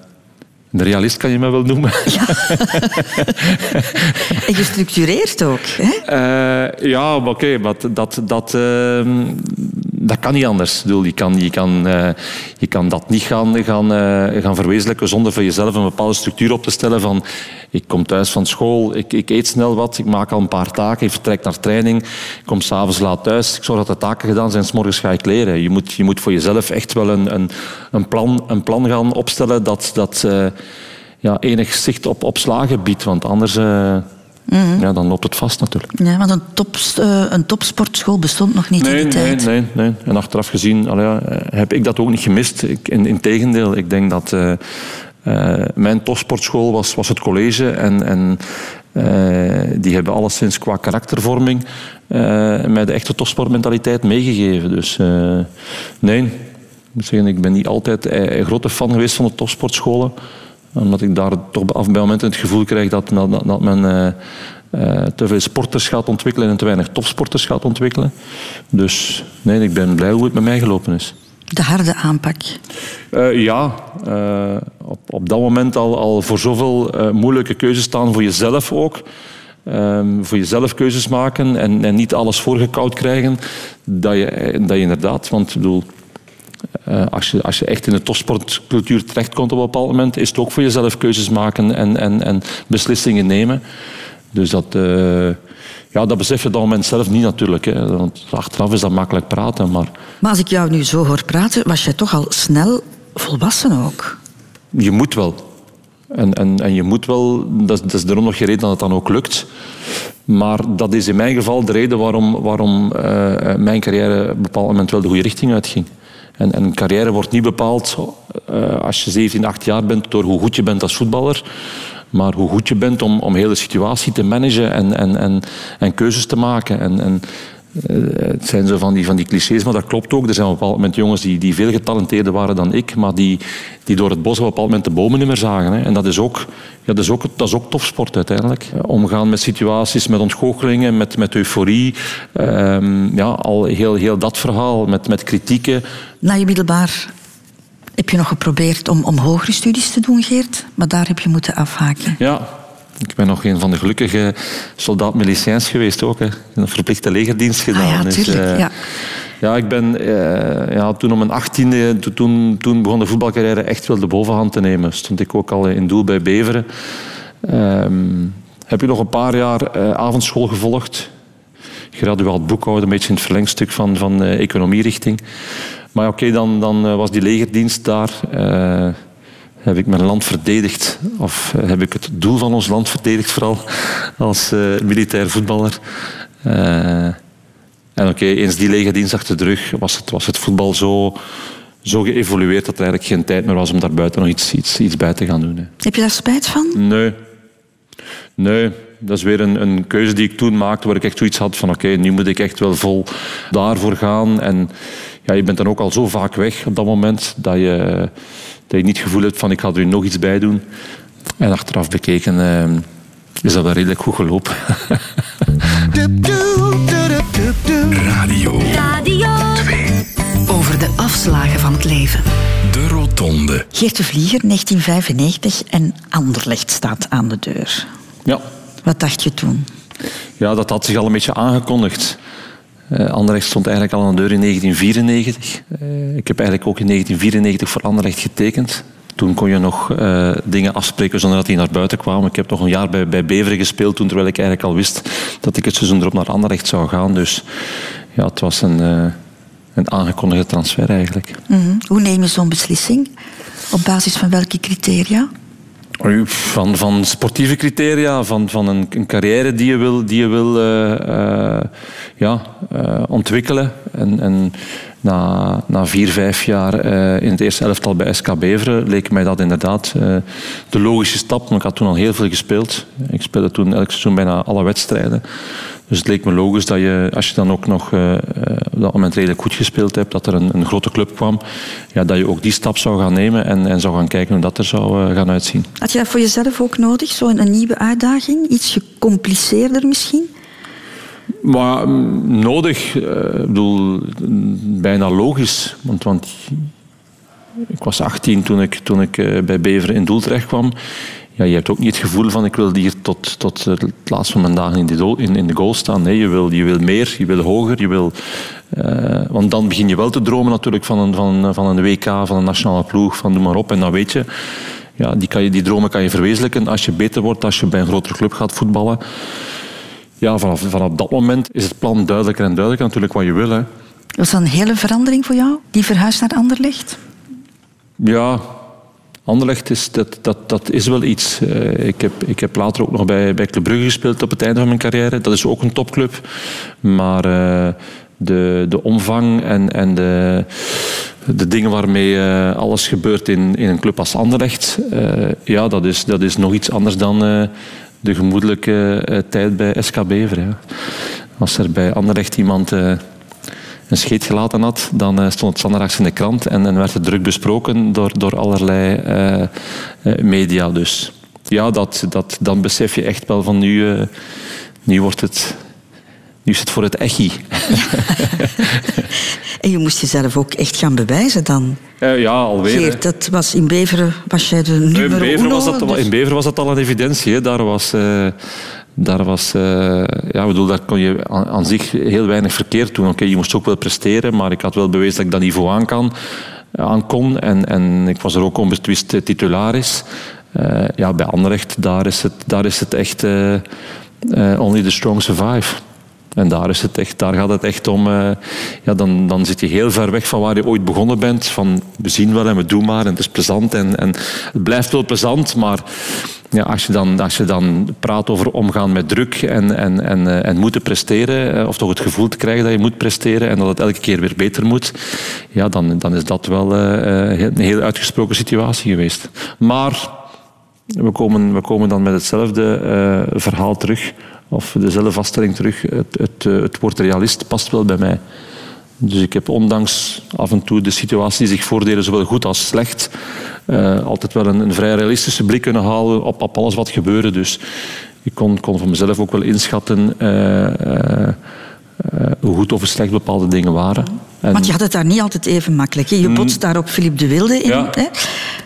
de realist kan je me wel noemen. En gestructureerd ook. Hè? Eh, ja, oké, maar dat, dat, ehm, dat kan niet anders. Je, kan, je, kan, eh, je kan dat niet gaan, gaan, eh, gaan verwezenlijken zonder voor jezelf een bepaalde structuur op te stellen van ik kom thuis van school, ik, ik eet snel wat, ik maak al een paar taken, ik vertrek naar training, ik kom s'avonds laat thuis, ik zorg dat de taken gedaan zijn, morgens ga ik leren. Je moet, je moet voor jezelf echt wel een, een, een, plan, een plan gaan opstellen dat, dat eh, ja, enig zicht op, op slagen biedt, want anders... eh, ja, dan loopt het vast natuurlijk. Ja, want een, top, eh, een topsportschool bestond nog niet in Nee, die nee, tijd. nee, nee. En achteraf gezien allee, ja, eh, heb ik dat ook niet gemist. Ik, in, in tegendeel, ik denk dat eh, mijn topsportschool was, was het college. En, en die hebben alleszins qua karaktervorming eh, mij de echte topsportmentaliteit meegegeven. Dus nee, ik moet zeggen, ik ben niet altijd een grote fan geweest van de topsportscholen omdat ik daar toch af bij momenten het gevoel krijg dat, dat, dat- men eh, eh, te veel sporters gaat ontwikkelen en te weinig topsporters gaat ontwikkelen. Dus nee, ik ben blij hoe het met mij gelopen is. De harde aanpak. Eh, ja, op, op dat moment al, al voor zoveel moeilijke keuzes staan voor jezelf ook. Ehm, voor jezelf keuzes maken en, en niet alles voorgekoud krijgen. Dat je, dat je inderdaad, want ik bedoel, eh, als, je, als je echt in de topsportcultuur terechtkomt op een bepaald moment, is het ook voor jezelf keuzes maken en, en, en beslissingen nemen. Dus dat, eh, ja, dat besef je op dat moment zelf niet natuurlijk. Hè. Want achteraf is dat makkelijk praten, maar Maar als ik jou nu zo hoor praten, was jij toch al snel volwassen ook. je moet wel. En, en, en je moet wel, dat, is- dat is daarom nog geen reden dat het dan ook lukt. Maar dat is in mijn geval de reden waarom, waarom eh, mijn carrière op een bepaald moment wel de goede richting uitging. En, en een carrière wordt niet bepaald eh, als je 17, 18 jaar bent door hoe goed je bent als voetballer. Maar hoe goed je bent om, om heel de situatie te managen en, en, en, en keuzes te maken. En, en, eh, het zijn zo van die, van die clichés, maar dat klopt ook. Er zijn op een bepaald moment jongens die, die veel getalenteerder waren dan ik, maar die, die door het bos op een bepaald moment de bomen niet meer zagen. Hè. En dat is ook, ja, dat is ook, dat is ook topsport uiteindelijk. Eh, Omgaan met situaties, met ontgoochelingen, met, met euforie. Ehm, ja, al heel, heel dat verhaal, met, met kritieken. Na je middelbaar heb je nog geprobeerd om, om hogere studies te doen, Geert. Maar daar heb je moeten afhaken. Ja, ik ben nog een van de gelukkige soldaat-miliciëns geweest ook. Hè. Een verplichte legerdienst gedaan. Ah ja, Dus, tuurlijk, eh, ja. Ja, ik ben eh, ja, toen om mijn achttiende, to- toen, toen begon de voetbalcarrière echt wel de bovenhand te nemen. Stond ik ook al in doel bij Beveren. Ehm, heb ik nog een paar jaar eh, avondschool gevolgd. Graduaal boekhouden, een beetje in het verlengstuk van, van economierichting. Maar oké, dan, dan was die legerdienst daar. Heb ik mijn land verdedigd, of eh, heb ik het doel van ons land verdedigd vooral, als eh, militair voetballer. Eh, en oké, eens die legerdienst achter de rug was het, was het voetbal zo, zo geëvolueerd dat er eigenlijk geen tijd meer was om daar buiten nog iets, iets, iets bij te gaan doen. Hè. Heb je daar spijt van? Nee. Nee, dat is weer een, een keuze die ik toen maakte waar ik echt zoiets had van oké, nu moet ik echt wel vol daarvoor gaan. En ja, je bent dan ook al zo vaak weg op dat moment dat je, dat je niet het gevoel hebt van ik ga er nog iets bij doen. En achteraf bekeken eh, is dat wel redelijk goed gelopen. Radio Radio. Over de afslagen van het leven. De Rotonde. Geert de Vlieger, 1995 en Anderlecht staat aan de deur. ja. Wat dacht je toen? Ja, dat had zich al een beetje aangekondigd. Eh Anderlecht stond eigenlijk al aan de deur in 1994. Eh, ik heb eigenlijk ook in 1994 voor Anderlecht getekend. Toen kon je nog eh, dingen afspreken zonder dat die naar buiten kwamen. Ik heb nog een jaar bij, bij Beveren gespeeld, toen, terwijl ik eigenlijk al wist dat ik het seizoen erop naar Anderlecht zou gaan. Dus ja, het was een, een aangekondigde transfer eigenlijk. Mhm. Hoe neem je zo'n beslissing? Op basis van welke criteria? Van, van sportieve criteria, van, van een, een carrière die je wil, die je wil eh, eh, ja, eh, ontwikkelen. En, en na, na vier, vijf jaar eh, in het eerste elftal bij SK Beveren leek mij dat inderdaad eh, de logische stap. Want ik had toen al heel veel gespeeld. Ik speelde toen elk seizoen bijna alle wedstrijden. Dus het leek me logisch dat je, als je dan ook nog eh, eh, op dat moment redelijk goed gespeeld hebt, dat er een, een grote club kwam, ja, dat je ook die stap zou gaan nemen en, en zou gaan kijken hoe dat er zou gaan uitzien. Had je dat voor jezelf ook nodig? Zo'n nieuwe uitdaging? Iets gecompliceerder misschien? Maar mm, nodig, eh, ik bedoel, bijna logisch. Want, want ik was 18 toen ik, toen ik eh, bij Beveren in doel terecht kwam. Ja, je hebt ook niet het gevoel van ik wil hier tot, tot het laatst van mijn dagen in de, doel- in, in de goal staan. Nee, je wil, je wil meer, je wil hoger. Je wil, eh, want dan begin je wel te dromen natuurlijk van een, van, van een WK, van een nationale ploeg, van noem maar op. En dan weet je, ja, die, kan je, die dromen kan je verwezenlijken als je beter wordt, als je bij een grotere club gaat voetballen. Ja, vanaf, vanaf dat moment is het plan duidelijker en duidelijker natuurlijk wat je wil. Hè. Was dat een hele verandering voor jou? Die verhuis naar Anderlecht? Ja, Anderlecht is, dat, dat, dat is wel iets. Eh, ik, heb, ik heb later ook nog bij, bij Club Brugge gespeeld op het einde van mijn carrière. Dat is ook een topclub. Maar eh, de, de omvang en, en de, de dingen waarmee eh, alles gebeurt in, in een club als Anderlecht, ja, dat is, dat is nog iets anders dan de gemoedelijke eh, tijd bij SK Beveren. Als er bij Anderlecht iemand eh, een scheet gelaten had, dan eh, stond het standaards in de krant en, en werd het druk besproken door, door allerlei media. Dus ja, dat, dat, dan besef je echt wel van nu, nu wordt het... Nu is het voor het echi. En je moest jezelf ook echt gaan bewijzen dan. Eh, ja, alweer. Geert, dat was in Beveren, was jij de Nee, nummer in, Beveren was dat, dus- in Beveren was dat al een evidentie. Hè. Daar was, eh, daar was eh, ja, bedoel, daar kon je aan, aan zich heel weinig verkeerd doen. Oké, je moest ook wel presteren, maar ik had wel bewezen dat ik dat niveau aan, kan, aan kon. En, en ik was er ook onbetwist titularis. Eh, ja, bij Anderlecht, daar is het, daar is het echt only the strong survive. En daar, is het echt, daar gaat het echt om. eh, ja, dan, dan zit je heel ver weg van waar je ooit begonnen bent. Van we zien wel en we doen maar en het is plezant. En, en het blijft wel plezant, maar ja, als, je dan, als je dan praat over omgaan met druk en, en, en, eh, en moeten presteren, eh, of toch het gevoel te krijgen dat je moet presteren en dat het elke keer weer beter moet, ja, dan, dan is dat wel een heel uitgesproken situatie geweest. Maar we komen, we komen dan met hetzelfde verhaal terug, of dezelfde vaststelling terug. Het, het, eh, het woord realist past wel bij mij. Dus ik heb ondanks af en toe de situaties die zich voordelen, zowel goed als slecht, eh, altijd wel een, een vrij realistische blik kunnen halen op, op alles wat gebeurde. Dus ik kon, kon voor mezelf ook wel inschatten eh, hoe goed of hoe slecht bepaalde dingen waren. En- Want je had het daar niet altijd even makkelijk. Hè? Je botst daar op Philippe de Wilde in. Ja. Hè?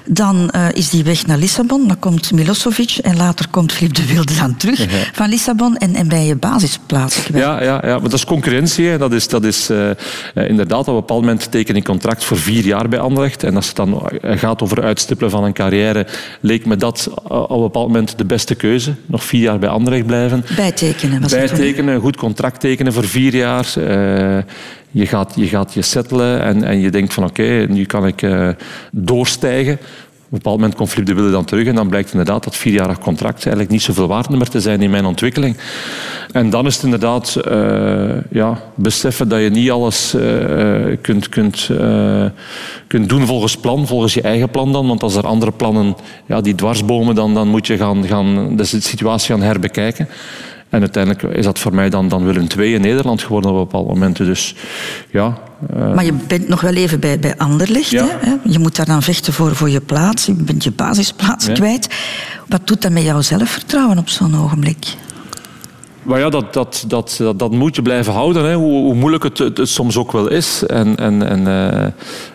Dan eh, is die weg naar Lissabon. Dan komt Milosevic. En later komt Philippe de Wilde dan terug van Lissabon. En, en bij je basisplaats kwijt. Ja, ja, ja, maar dat is concurrentie. Hè. Dat is, dat is eh, eh, inderdaad op een bepaald moment teken ik contract voor vier jaar bij Anderlecht. En als het dan gaat over uitstippelen van een carrière, leek me dat op een bepaald moment de beste keuze. Nog vier jaar bij Anderlecht blijven. Bijtekenen was. Bijtekenen, een goed contract tekenen voor vier jaar. Je, gaat, je gaat je settelen en, en je denkt van oké, nu kan ik eh, doorstijgen. Op een bepaald moment komt Wilde dan terug en dan blijkt inderdaad dat vierjarig contract eigenlijk niet zoveel waard meer te zijn in mijn ontwikkeling. En dan is het inderdaad eh, ja, beseffen dat je niet alles eh, kunt, kunt, kunt doen volgens plan, volgens je eigen plan dan. Want als er andere plannen ja, die dwarsbomen, dan, dan moet je gaan, gaan de situatie gaan herbekijken. En uiteindelijk is dat voor mij dan, dan Willem II in Nederland geworden op bepaalde momenten. Dus ja, eh, Maar je bent nog wel even bij, bij Anderlecht. Ja. Hè? Je moet daar dan vechten voor, voor je plaats. Je bent je basisplaats Ja. kwijt. Wat doet dat met jouw zelfvertrouwen op zo'n ogenblik? Maar ja, dat, dat, dat, dat, moet je blijven houden, hè. Hoe, hoe moeilijk het, soms ook wel is. En, en, en eh,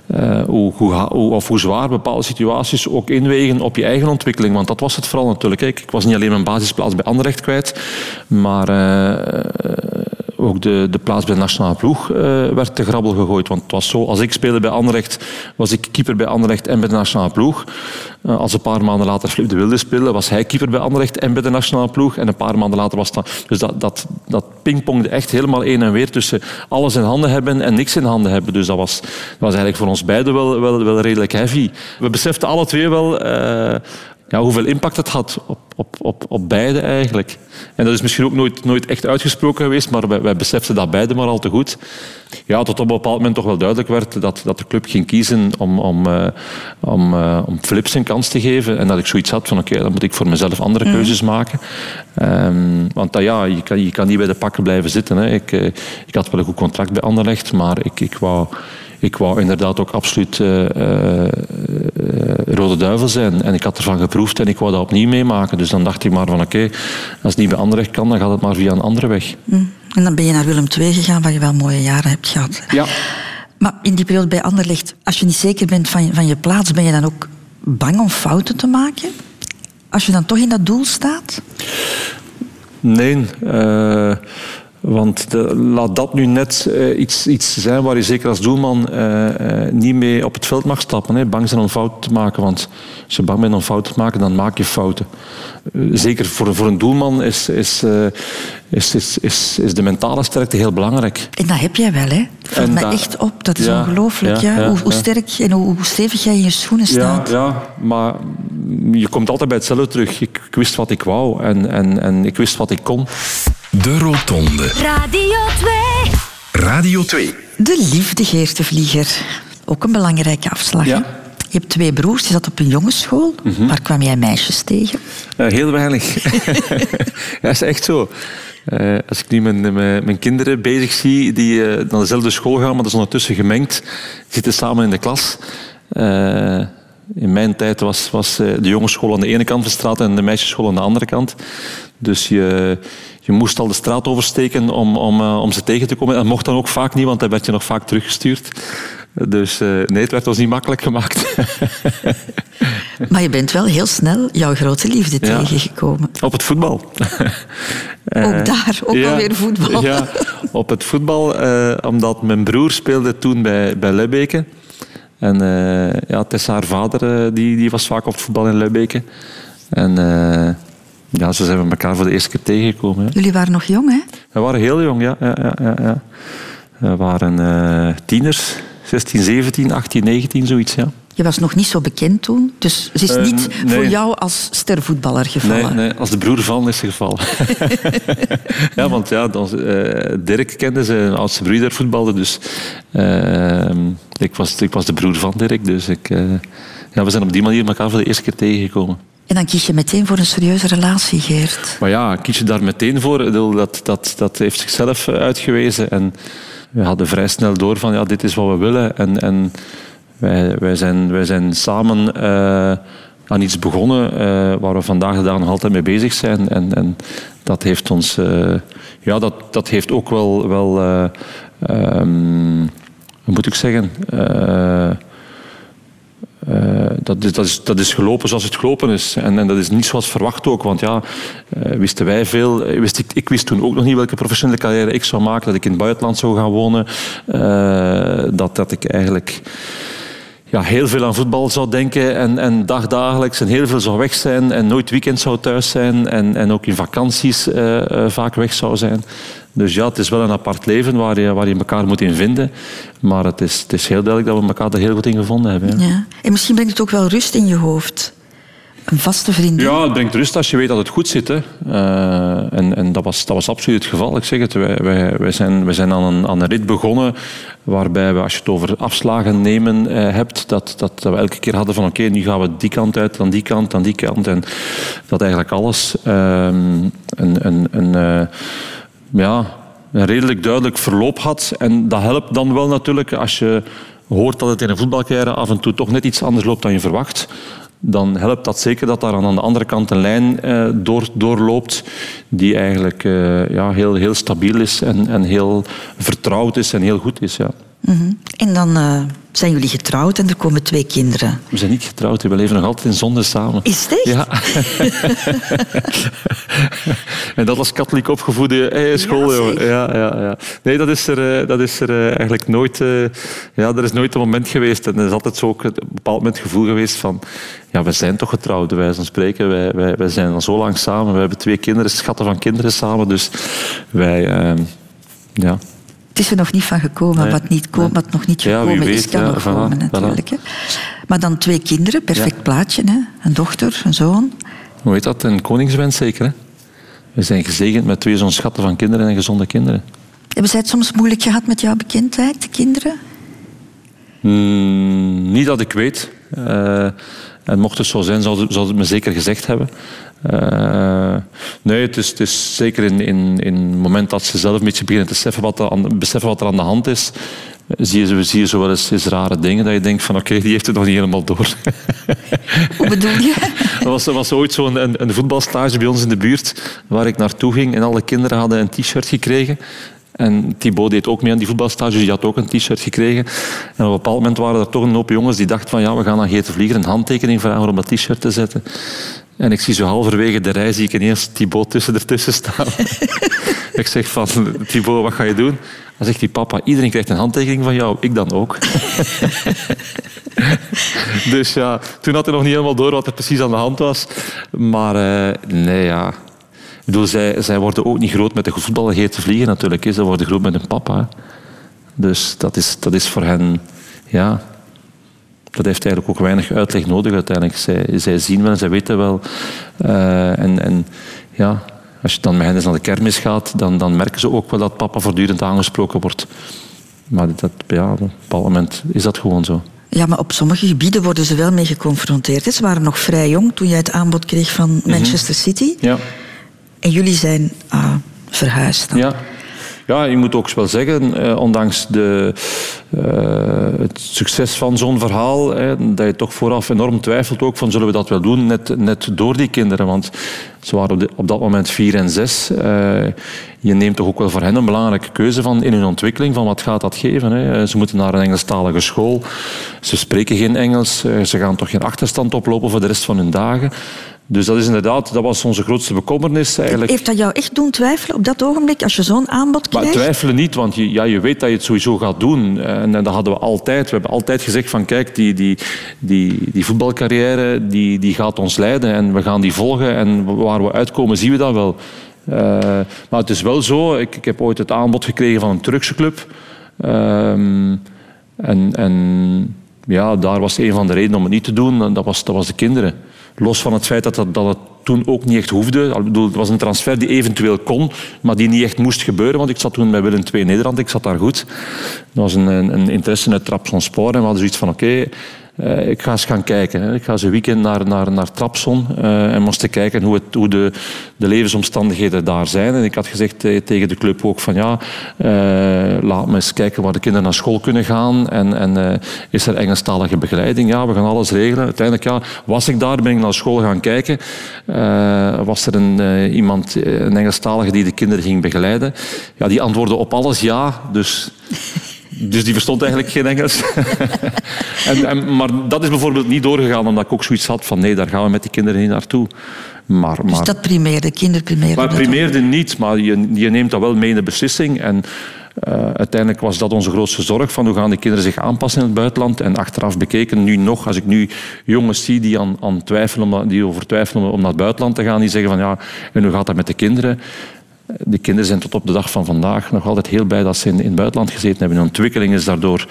eh, hoe, hoe, of hoe zwaar bepaalde situaties ook inwegen op je eigen ontwikkeling. Want dat was het vooral natuurlijk. Ik, ik was niet alleen mijn basisplaats bij Anderlecht kwijt, maar eh, ook de, de plaats bij de nationale ploeg eh, werd te grabbel gegooid. Want het was zo, als ik speelde bij Anderlecht, was ik keeper bij Anderlecht en bij de nationale ploeg. Eh, als een paar maanden later Flip de Wilde speelde, was hij keeper bij Anderlecht en bij de nationale ploeg. En een paar maanden later was dat... Dus dat, dat, dat pingpongde echt helemaal heen en weer tussen alles in handen hebben en niks in handen hebben. Dus dat was, dat was eigenlijk voor ons beiden wel, wel, wel redelijk heavy. We beseften alle twee wel... eh, ja, hoeveel impact het had op, op, op, op beide eigenlijk. En dat is misschien ook nooit, nooit echt uitgesproken geweest, maar wij, wij beseften dat beide maar al te goed. Ja, tot op een bepaald moment toch wel duidelijk werd dat, dat de club ging kiezen om, om, eh, om, eh, om Philips een kans te geven. En dat ik zoiets had van oké, dan moet ik voor mezelf andere keuzes maken. Ehm, want dat, ja, je, kan, je kan niet bij de pakken blijven zitten. Hè. Ik, eh, ik had wel een goed contract bij Anderlecht, maar ik, ik wou... Ik wou inderdaad ook absoluut eh, eh, eh, Rode Duivel zijn. En ik had ervan geproefd en ik wou dat opnieuw meemaken. Dus dan dacht ik maar van oké, als het niet bij Anderlecht kan, dan gaat het maar via een andere weg. En dan ben je naar Willem II gegaan, waar je wel mooie jaren hebt gehad. Ja. Maar in die periode bij Anderlecht, als je niet zeker bent van je, van je plaats, ben je dan ook bang om fouten te maken? Als je dan toch in dat doel staat? Nee, want de- laat dat nu net eh, iets, iets zijn waar je zeker als doelman eh, eh, niet mee op het veld mag stappen. Hè. Bang zijn om fouten te maken, want als je bang bent om fouten te maken, dan maak je fouten. Zeker voor, voor een doelman is, is, is, is, is, is de mentale sterkte heel belangrijk. En dat heb jij wel, hè? Valt mij dat- echt op. Dat is Ja, ongelooflijk. ja, hoe, sterk en hoe, hoe stevig jij in je schoenen staat. ja, maar je komt altijd bij hetzelfde terug. Ik, ik wist wat ik wou en, en, en ik wist wat ik kon. De Rotonde. Radio 2. Radio 2. De liefde, Geert de Vlieger. Ook een belangrijke afslag. Ja. hè? Je hebt twee broers, je zat op een jongensschool. Mhm. Waar kwam jij meisjes tegen? Eh, heel weinig. dat is echt zo. Eh, als ik nu mijn, mijn, mijn kinderen bezig zie, die eh, naar dezelfde school gaan, maar dat is ondertussen gemengd, zitten samen in de klas. Eh, in mijn tijd was, was de jongensschool aan de ene kant van de straat en de meisjesschool aan de andere kant. Dus je, je moest al de straat oversteken om, om, eh, om ze tegen te komen. En dat mocht dan ook vaak niet, want dan werd je nog vaak teruggestuurd. Dus eh, nee, het werd ons niet makkelijk gemaakt. Maar je bent wel heel snel jouw grote liefde Ja. tegengekomen. Op het voetbal. Ook daar, ook alweer voetbal. Ja, op het voetbal, eh, omdat mijn broer speelde toen bij, bij. En ja, Tessa, haar vader, die, die was vaak op het voetbal in Lebbeke. En ja, zo zijn elkaar voor de eerste keer tegengekomen. Hè. Jullie waren nog jong, hè? We waren heel jong, ja. ja, ja, ja, ja. We waren eh, tieners, 16, 17, 18, 19, zoiets, ja. Je was nog niet zo bekend toen, dus ze is Eh, niet nee. voor jou als stervoetballer Nee, gevallen. nee, als de broer van is gevallen. ja, want ja, dan, eh, Dirk kende zijn oudste broer, daar voetbalde. Dus ik, was, ik was de broer van Dirk. Dus ik, ja, we zijn op die manier elkaar voor de eerste keer tegengekomen. En dan kies je meteen voor een serieuze relatie, Geert. Maar ja, kies je daar meteen voor? Dat, dat, dat heeft zichzelf uitgewezen. En we hadden vrij snel door van, ja, dit is wat we willen. En, en wij, wij, zijn, wij zijn samen eh, aan iets begonnen eh, waar we vandaag de dag nog altijd mee bezig zijn. En, en dat heeft ons... eh, ja, dat, dat heeft ook wel... wel eh, ehm, hoe moet ik zeggen... Eh, dat, is, dat, is, dat is gelopen zoals het gelopen is. En, en dat is niet zoals verwacht ook. Want ja, eh, wisten wij veel. eh, Wist ik, ik wist toen ook nog niet welke professionele carrière ik zou maken. Dat ik in het buitenland zou gaan wonen. Dat, dat ik eigenlijk ja, heel veel aan voetbal zou denken. En, en dagdagelijks en heel veel zou weg zijn. En nooit weekend zou thuis zijn. En, en ook in vakanties vaak weg zou zijn. Dus ja, het is wel een apart leven waar je, waar je elkaar moet in vinden. Maar het is, het is heel duidelijk dat we elkaar er heel goed in gevonden hebben. ja. Ja. En misschien brengt het ook wel rust in je hoofd. Een vaste vriendin. Ja, het brengt rust als je weet dat het goed zit. Hè. Eh, en en dat, was, dat was absoluut het geval. Ik zeg het, wij, wij, wij zijn, wij zijn aan, een, aan een rit begonnen waarbij we, als je het over afslagen nemen eh, hebt, dat, dat, dat we elke keer hadden van oké, nu gaan we die kant uit, dan die kant, dan die kant. En dat eigenlijk alles ehm, een, een, een, eh, ja, een redelijk duidelijk verloop had. En dat helpt dan wel natuurlijk als je hoort dat het in een voetbalcarrière af en toe toch net iets anders loopt dan je verwacht dan helpt dat zeker dat daar aan de andere kant een lijn eh, door, doorloopt die eigenlijk eh, ja, heel, heel stabiel is en, en heel vertrouwd is en heel goed is. Ja. Mhm. En dan eh, zijn jullie getrouwd en er komen twee kinderen. We zijn niet getrouwd, we leven nog altijd in zonde samen. Is het echt? Ja. en dat als katholiek opgevoede eh, school. Ja, ja, ja. Nee, dat is er, eh, dat is er eh, eigenlijk nooit... ja, er is nooit een moment geweest. En er is altijd zo ook een bepaald moment gevoel geweest van... Ja, we zijn toch getrouwd, bij wijze van spreken. Wij, wij, wij zijn al zo lang samen. We hebben twee kinderen, schatten van kinderen samen. Dus wij... eh, ja, Het is er nog niet van gekomen. Nee. Wat, niet Nee. wat nog niet Ja, gekomen is, kan ja, nog komen voilà. natuurlijk. Hè. Maar dan twee kinderen, perfect Ja. plaatje. Hè? Een dochter, een zoon. hoe heet dat? Een koningswens zeker, hè? We zijn gezegend met twee zo'n schatten van kinderen en gezonde kinderen. Hebben zij het soms moeilijk gehad met jouw bekendheid, de kinderen? Mm, niet dat ik weet. Eh, en mocht het zo zijn, zou ze, zou ze het me zeker gezegd hebben. Eh, nee, het is, het is zeker in, in, in het moment dat ze zelf een beetje beginnen te beseffen wat, er aan, beseffen wat er aan de hand is, zie je, zie je zo wel eens, eens rare dingen dat je denkt van oké, die heeft het nog niet helemaal door. Hoe bedoel je? Er was, was ooit zo'n een, een voetbalstage bij ons in de buurt waar ik naartoe ging en alle kinderen hadden een t-shirt gekregen. En Thibaut deed ook mee aan die voetbalstage, dus die had ook een t-shirt gekregen. En op een bepaald moment waren er toch een hoop jongens die dachten van ja, we gaan aan Geert Vlieger een handtekening vragen om dat t-shirt te zetten. En ik zie zo halverwege de rij zie ik ineens Thibaut tussen ertussen staan. ik zeg van, Thibaut, wat ga je doen? Dan zegt hij, papa, iedereen krijgt een handtekening van jou, ik dan ook. dus ja, toen had hij nog niet helemaal door wat er precies aan de hand was. Maar eh, nee, ja. Ik bedoel, zij, zij worden ook niet groot met de voetballer Geert te vliegen natuurlijk. Hè. Ze worden groot met hun papa. hè. Dus dat is, dat is voor hen... Ja, dat heeft eigenlijk ook weinig uitleg nodig uiteindelijk. Zij, zij zien wel en zij weten wel. Eh, en, en ja, als je dan met hen eens naar de kermis gaat, dan, dan merken ze ook wel dat papa voortdurend aangesproken wordt. Maar dat, ja, op een bepaald moment is dat gewoon zo. Ja, maar op sommige gebieden worden ze wel mee geconfronteerd. Ze waren nog vrij jong toen jij het aanbod kreeg van Manchester City. Ja. En jullie zijn ah, verhuisd. dan. Ja. Ja, je moet ook wel zeggen, eh, ondanks de, eh, het succes van zo'n verhaal, dat je toch vooraf enorm twijfelt ook van zullen we dat wel doen, net, net door die kinderen. Want ze waren op, dat moment vier en zes. Eh, je neemt toch ook wel voor hen een belangrijke keuze van in hun ontwikkeling, van wat gaat dat geven. Eh, Ze moeten naar een Engelstalige school, ze spreken geen Engels, ze gaan toch geen achterstand oplopen voor de rest van hun dagen. Dus dat is inderdaad, dat was onze grootste bekommernis eigenlijk. Heeft dat jou echt doen twijfelen op dat ogenblik, als je zo'n aanbod Maar krijgt? twijfelen niet, want je, ja, je weet dat je het sowieso gaat doen. En, en dat hadden we altijd. We hebben altijd gezegd van kijk, die, die, die, die voetbalcarrière die, die gaat ons leiden en we gaan die volgen. En waar we uitkomen zien we dat wel. Eh, maar het is wel zo, ik, ik heb ooit het aanbod gekregen van een Turkse club. Ehm, en, en ja, daar was een van de redenen om het niet te doen, en dat was, dat was de kinderen. Los van het feit dat, dat, dat het toen ook niet echt hoefde. Ik bedoel, het was een transfer die eventueel kon, maar die niet echt moest gebeuren. Want ik zat toen bij Willem II Nederland, ik zat daar goed. Dat was een, een, interesse Trabzonspor. En we hadden zoiets van, oké, uh, ik ga eens gaan kijken. Hè. Ik ga eens een weekend naar, naar, naar Trapson uh, en moest kijken hoe, het, hoe de, de levensomstandigheden daar zijn. En ik had gezegd tegen de club ook van ja, laat me eens kijken waar de kinderen naar school kunnen gaan. En, en is er Engelstalige begeleiding? Ja, we gaan alles regelen. Uiteindelijk ja, was ik daar, ben ik naar school gaan kijken. was er een, iemand, een Engelstalige die de kinderen ging begeleiden? Ja, die antwoordde op alles ja. Dus dus die verstond eigenlijk geen Engels. en, en, maar dat is bijvoorbeeld niet doorgegaan omdat ik ook zoiets had van nee, daar gaan we met die kinderen niet naartoe. Maar, dus dat primeerde, kinderprimeerde? Maar primeerde niet, maar je, je neemt dat wel mee in de beslissing. En uh, uiteindelijk was dat onze grootste zorg, van hoe gaan de kinderen zich aanpassen in het buitenland. En achteraf bekeken, nu nog, als ik nu jongens zie die, aan, aan twijfelen, die over twijfelen om naar het buitenland te gaan, die zeggen van ja, en hoe gaat dat met de kinderen? De kinderen zijn tot op de dag van vandaag nog altijd heel blij dat ze in, in het buitenland gezeten hebben. Hun ontwikkeling is daardoor,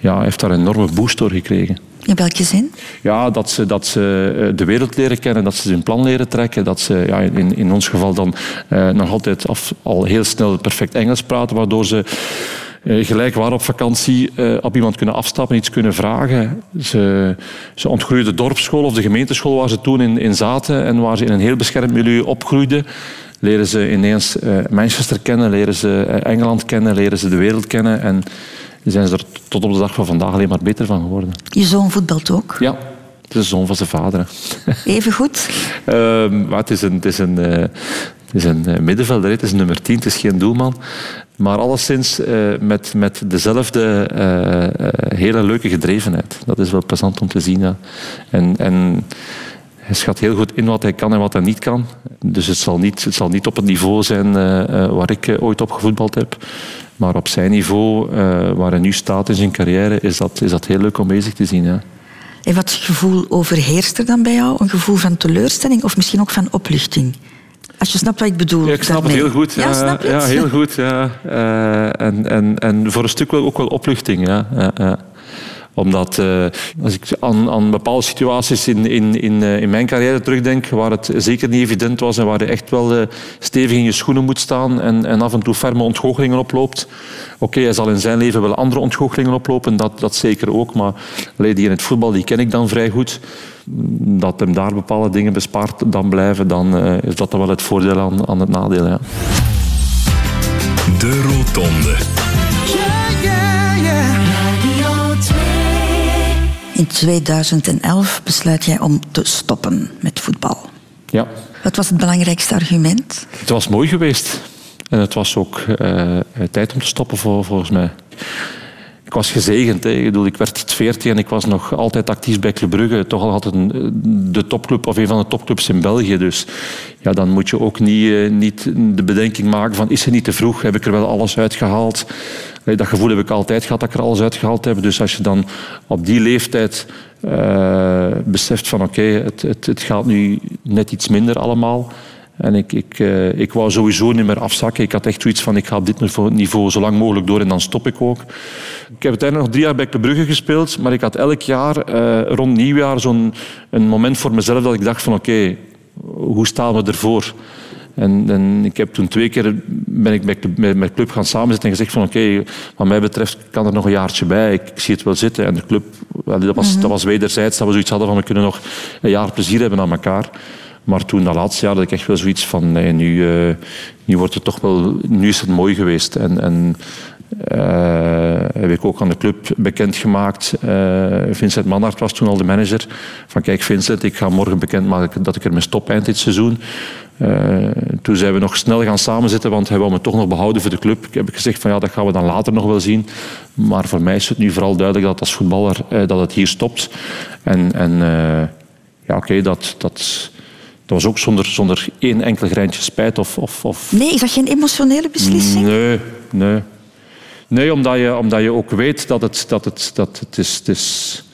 ja, heeft daar een enorme boost door gekregen. In welke zin? Ja, dat ze, dat ze eh, de wereld leren kennen, dat ze hun plan leren trekken. Dat ze ja, in, in ons geval dan eh, nog altijd af, al heel snel perfect Engels praten, waardoor ze eh, gelijk waar op vakantie eh, op iemand kunnen afstappen, iets kunnen vragen. Ze, ze ontgroeiden de dorpsschool of de gemeenteschool waar ze toen in, in zaten en waar ze in een heel beschermd milieu opgroeiden leren ze ineens uh, Manchester kennen, leren ze Engeland kennen, leren ze de wereld kennen. En zijn ze er tot op de dag van vandaag alleen maar beter van geworden. Je zoon voetbalt ook? Ja, het is de zoon van zijn vader. Even goed? uh, maar het is een, het is een, uh, het is een middenvelder, het is een nummer 10, het is geen doelman. Maar alleszins uh, met, met dezelfde hele leuke gedrevenheid. Dat is wel plezant om te zien. Ja. En, en hij schat heel goed in wat hij kan en wat hij niet kan. Dus het zal niet, het zal niet op het niveau zijn uh, waar ik uh, ooit op gevoetbald heb. Maar op zijn niveau, waar hij nu staat in zijn carrière, is dat, is dat heel leuk om bezig te zien. Ja. En wat gevoel overheerst er dan bij jou? Een gevoel van teleurstelling of misschien ook van opluchting? Als je snapt wat ik bedoel. Ja, ik snap daarmee. het heel goed. Ja, heel goed. Ja. en, en, en voor een stuk ook wel opluchting. Ja omdat uh, als ik aan, aan bepaalde situaties in, in, in, uh, in mijn carrière terugdenk, waar het zeker niet evident was en waar je echt wel uh, stevig in je schoenen moet staan en, en af en toe ferme ontgoochelingen oploopt. Oké, hij zal in zijn leven wel andere ontgoochelingen oplopen, dat, dat zeker ook. Maar alleen die in het voetbal, die ken ik dan vrij goed. Dat hem daar bepaalde dingen bespaart dan blijven, dan is dat dan wel het voordeel aan, aan het nadeel. Ja. De Rotonde. In 2011 besluit jij om te stoppen met voetbal. Ja. Wat was het belangrijkste argument? Het was mooi geweest. En het was ook uh, tijd om te stoppen, volgens mij. Was gezegend. Hè. Ik, bedoel, ik werd 14 en ik was nog altijd actief bij Club Brugge. Toch al had het een, de topclub of een van de topclubs in België. Dus ja, dan moet je ook niet, uh, niet de bedenking maken van is het niet te vroeg? Heb ik er wel alles uitgehaald? Dat gevoel heb ik altijd gehad dat ik er alles uitgehaald heb. Dus als je dan op die leeftijd uh, beseft van oké, het, het, het gaat nu net iets minder allemaal. En ik, ik, uh, ik wou sowieso niet meer afzakken. Ik had echt zoiets van, ik ga op dit niveau, niveau zo lang mogelijk door en dan stop ik ook. Ik heb uiteindelijk nog drie jaar bij Club Brugge gespeeld, maar ik had elk jaar uh, rond nieuwjaar zo'n een moment voor mezelf dat ik dacht van oké, okay, hoe staan we ervoor? En, en, ik heb toen twee keer ben ik met, met, met club gaan samenzitten en gezegd van oké, okay, wat mij betreft kan er nog een jaartje bij. Ik, ik zie het wel zitten. En de club, dat was, mm -hmm. dat was wederzijds, dat we zoiets hadden van we kunnen nog een jaar plezier hebben aan elkaar. Maar toen, dat laatste jaar, had ik echt wel zoiets van nee, nu, uh, nu wordt het toch wel, nu is het mooi geweest. En, en uh, heb ik ook aan de club bekendgemaakt. Uh, Vincent Manhart was toen al de manager. Van kijk Vincent, ik ga morgen bekendmaken dat ik ermee stop eind dit seizoen. Toen zijn we nog snel gaan samenzitten, want hij wou me toch nog behouden voor de club. Ik heb gezegd van ja, dat gaan we dan later nog wel zien. Maar voor mij is het nu vooral duidelijk dat als voetballer dat het hier stopt. En, en ja, oké, dat, dat, dat was ook zonder, zonder één enkel greintje spijt. Of, of, of... Nee, is dat geen emotionele beslissing? Nee, nee. Nee, omdat je, omdat je ook weet dat het, dat het, dat het is... Het is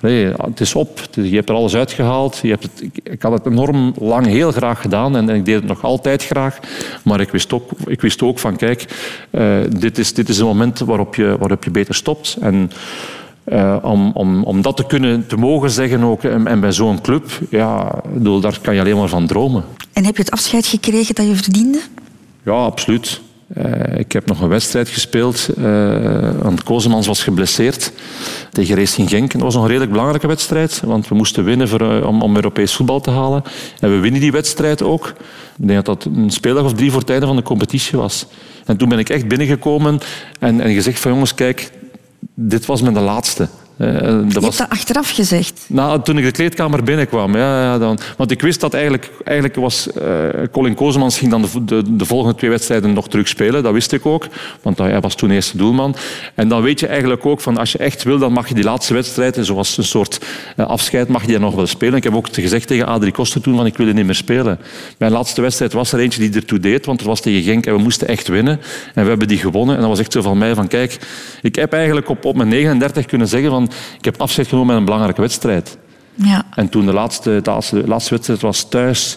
Nee, het is op. Je hebt er alles uitgehaald. Je hebt het, ik, had het enorm lang heel graag gedaan en, ik deed het nog altijd graag. Maar ik wist ook, ik wist ook van, kijk, uh, dit, is, dit is een moment waarop je, waarop je beter stopt. En uh, om, om, om dat te kunnen te mogen zeggen ook, en, en bij zo'n club, ja, bedoel, daar kan je alleen maar van dromen. En heb je het afscheid gekregen dat je verdiende? Ja, absoluut. Uh, ik heb nog een wedstrijd gespeeld. Uh, want Kozemans was geblesseerd tegen Racing Genk. Dat was nog een redelijk belangrijke wedstrijd. Want we moesten winnen voor, uh, om, om Europees voetbal te halen. En we winnen die wedstrijd ook. Ik denk dat dat een speeldag of drie voor het einde van de competitie was. En toen ben ik echt binnengekomen en, en gezegd van jongens, kijk, dit was mijn laatste. Uh, dat je was... hebt dat achteraf gezegd? Nou, toen ik de kleedkamer binnenkwam. Ja, ja, dan... Want ik wist dat eigenlijk, eigenlijk was... Uh, Colin Kozemans ging dan de, de, de, volgende twee wedstrijden nog terug spelen. Dat wist ik ook. Want hij was toen eerste doelman. En dan weet je eigenlijk ook van als je echt wil, dan mag je die laatste wedstrijd, zoals een soort uh, afscheid, mag je die nog wel spelen. Ik heb ook gezegd tegen Adrie Koster toen van ik wil niet meer spelen. Mijn laatste wedstrijd was er eentje die ertoe deed, want het was tegen Genk en we moesten echt winnen. En we hebben die gewonnen. En dat was echt zo van mij van kijk, ik heb eigenlijk op, op mijn 39 kunnen zeggen van ik heb afscheid genomen met een belangrijke wedstrijd. Ja. En toen de laatste, de laatste, de laatste wedstrijd was thuis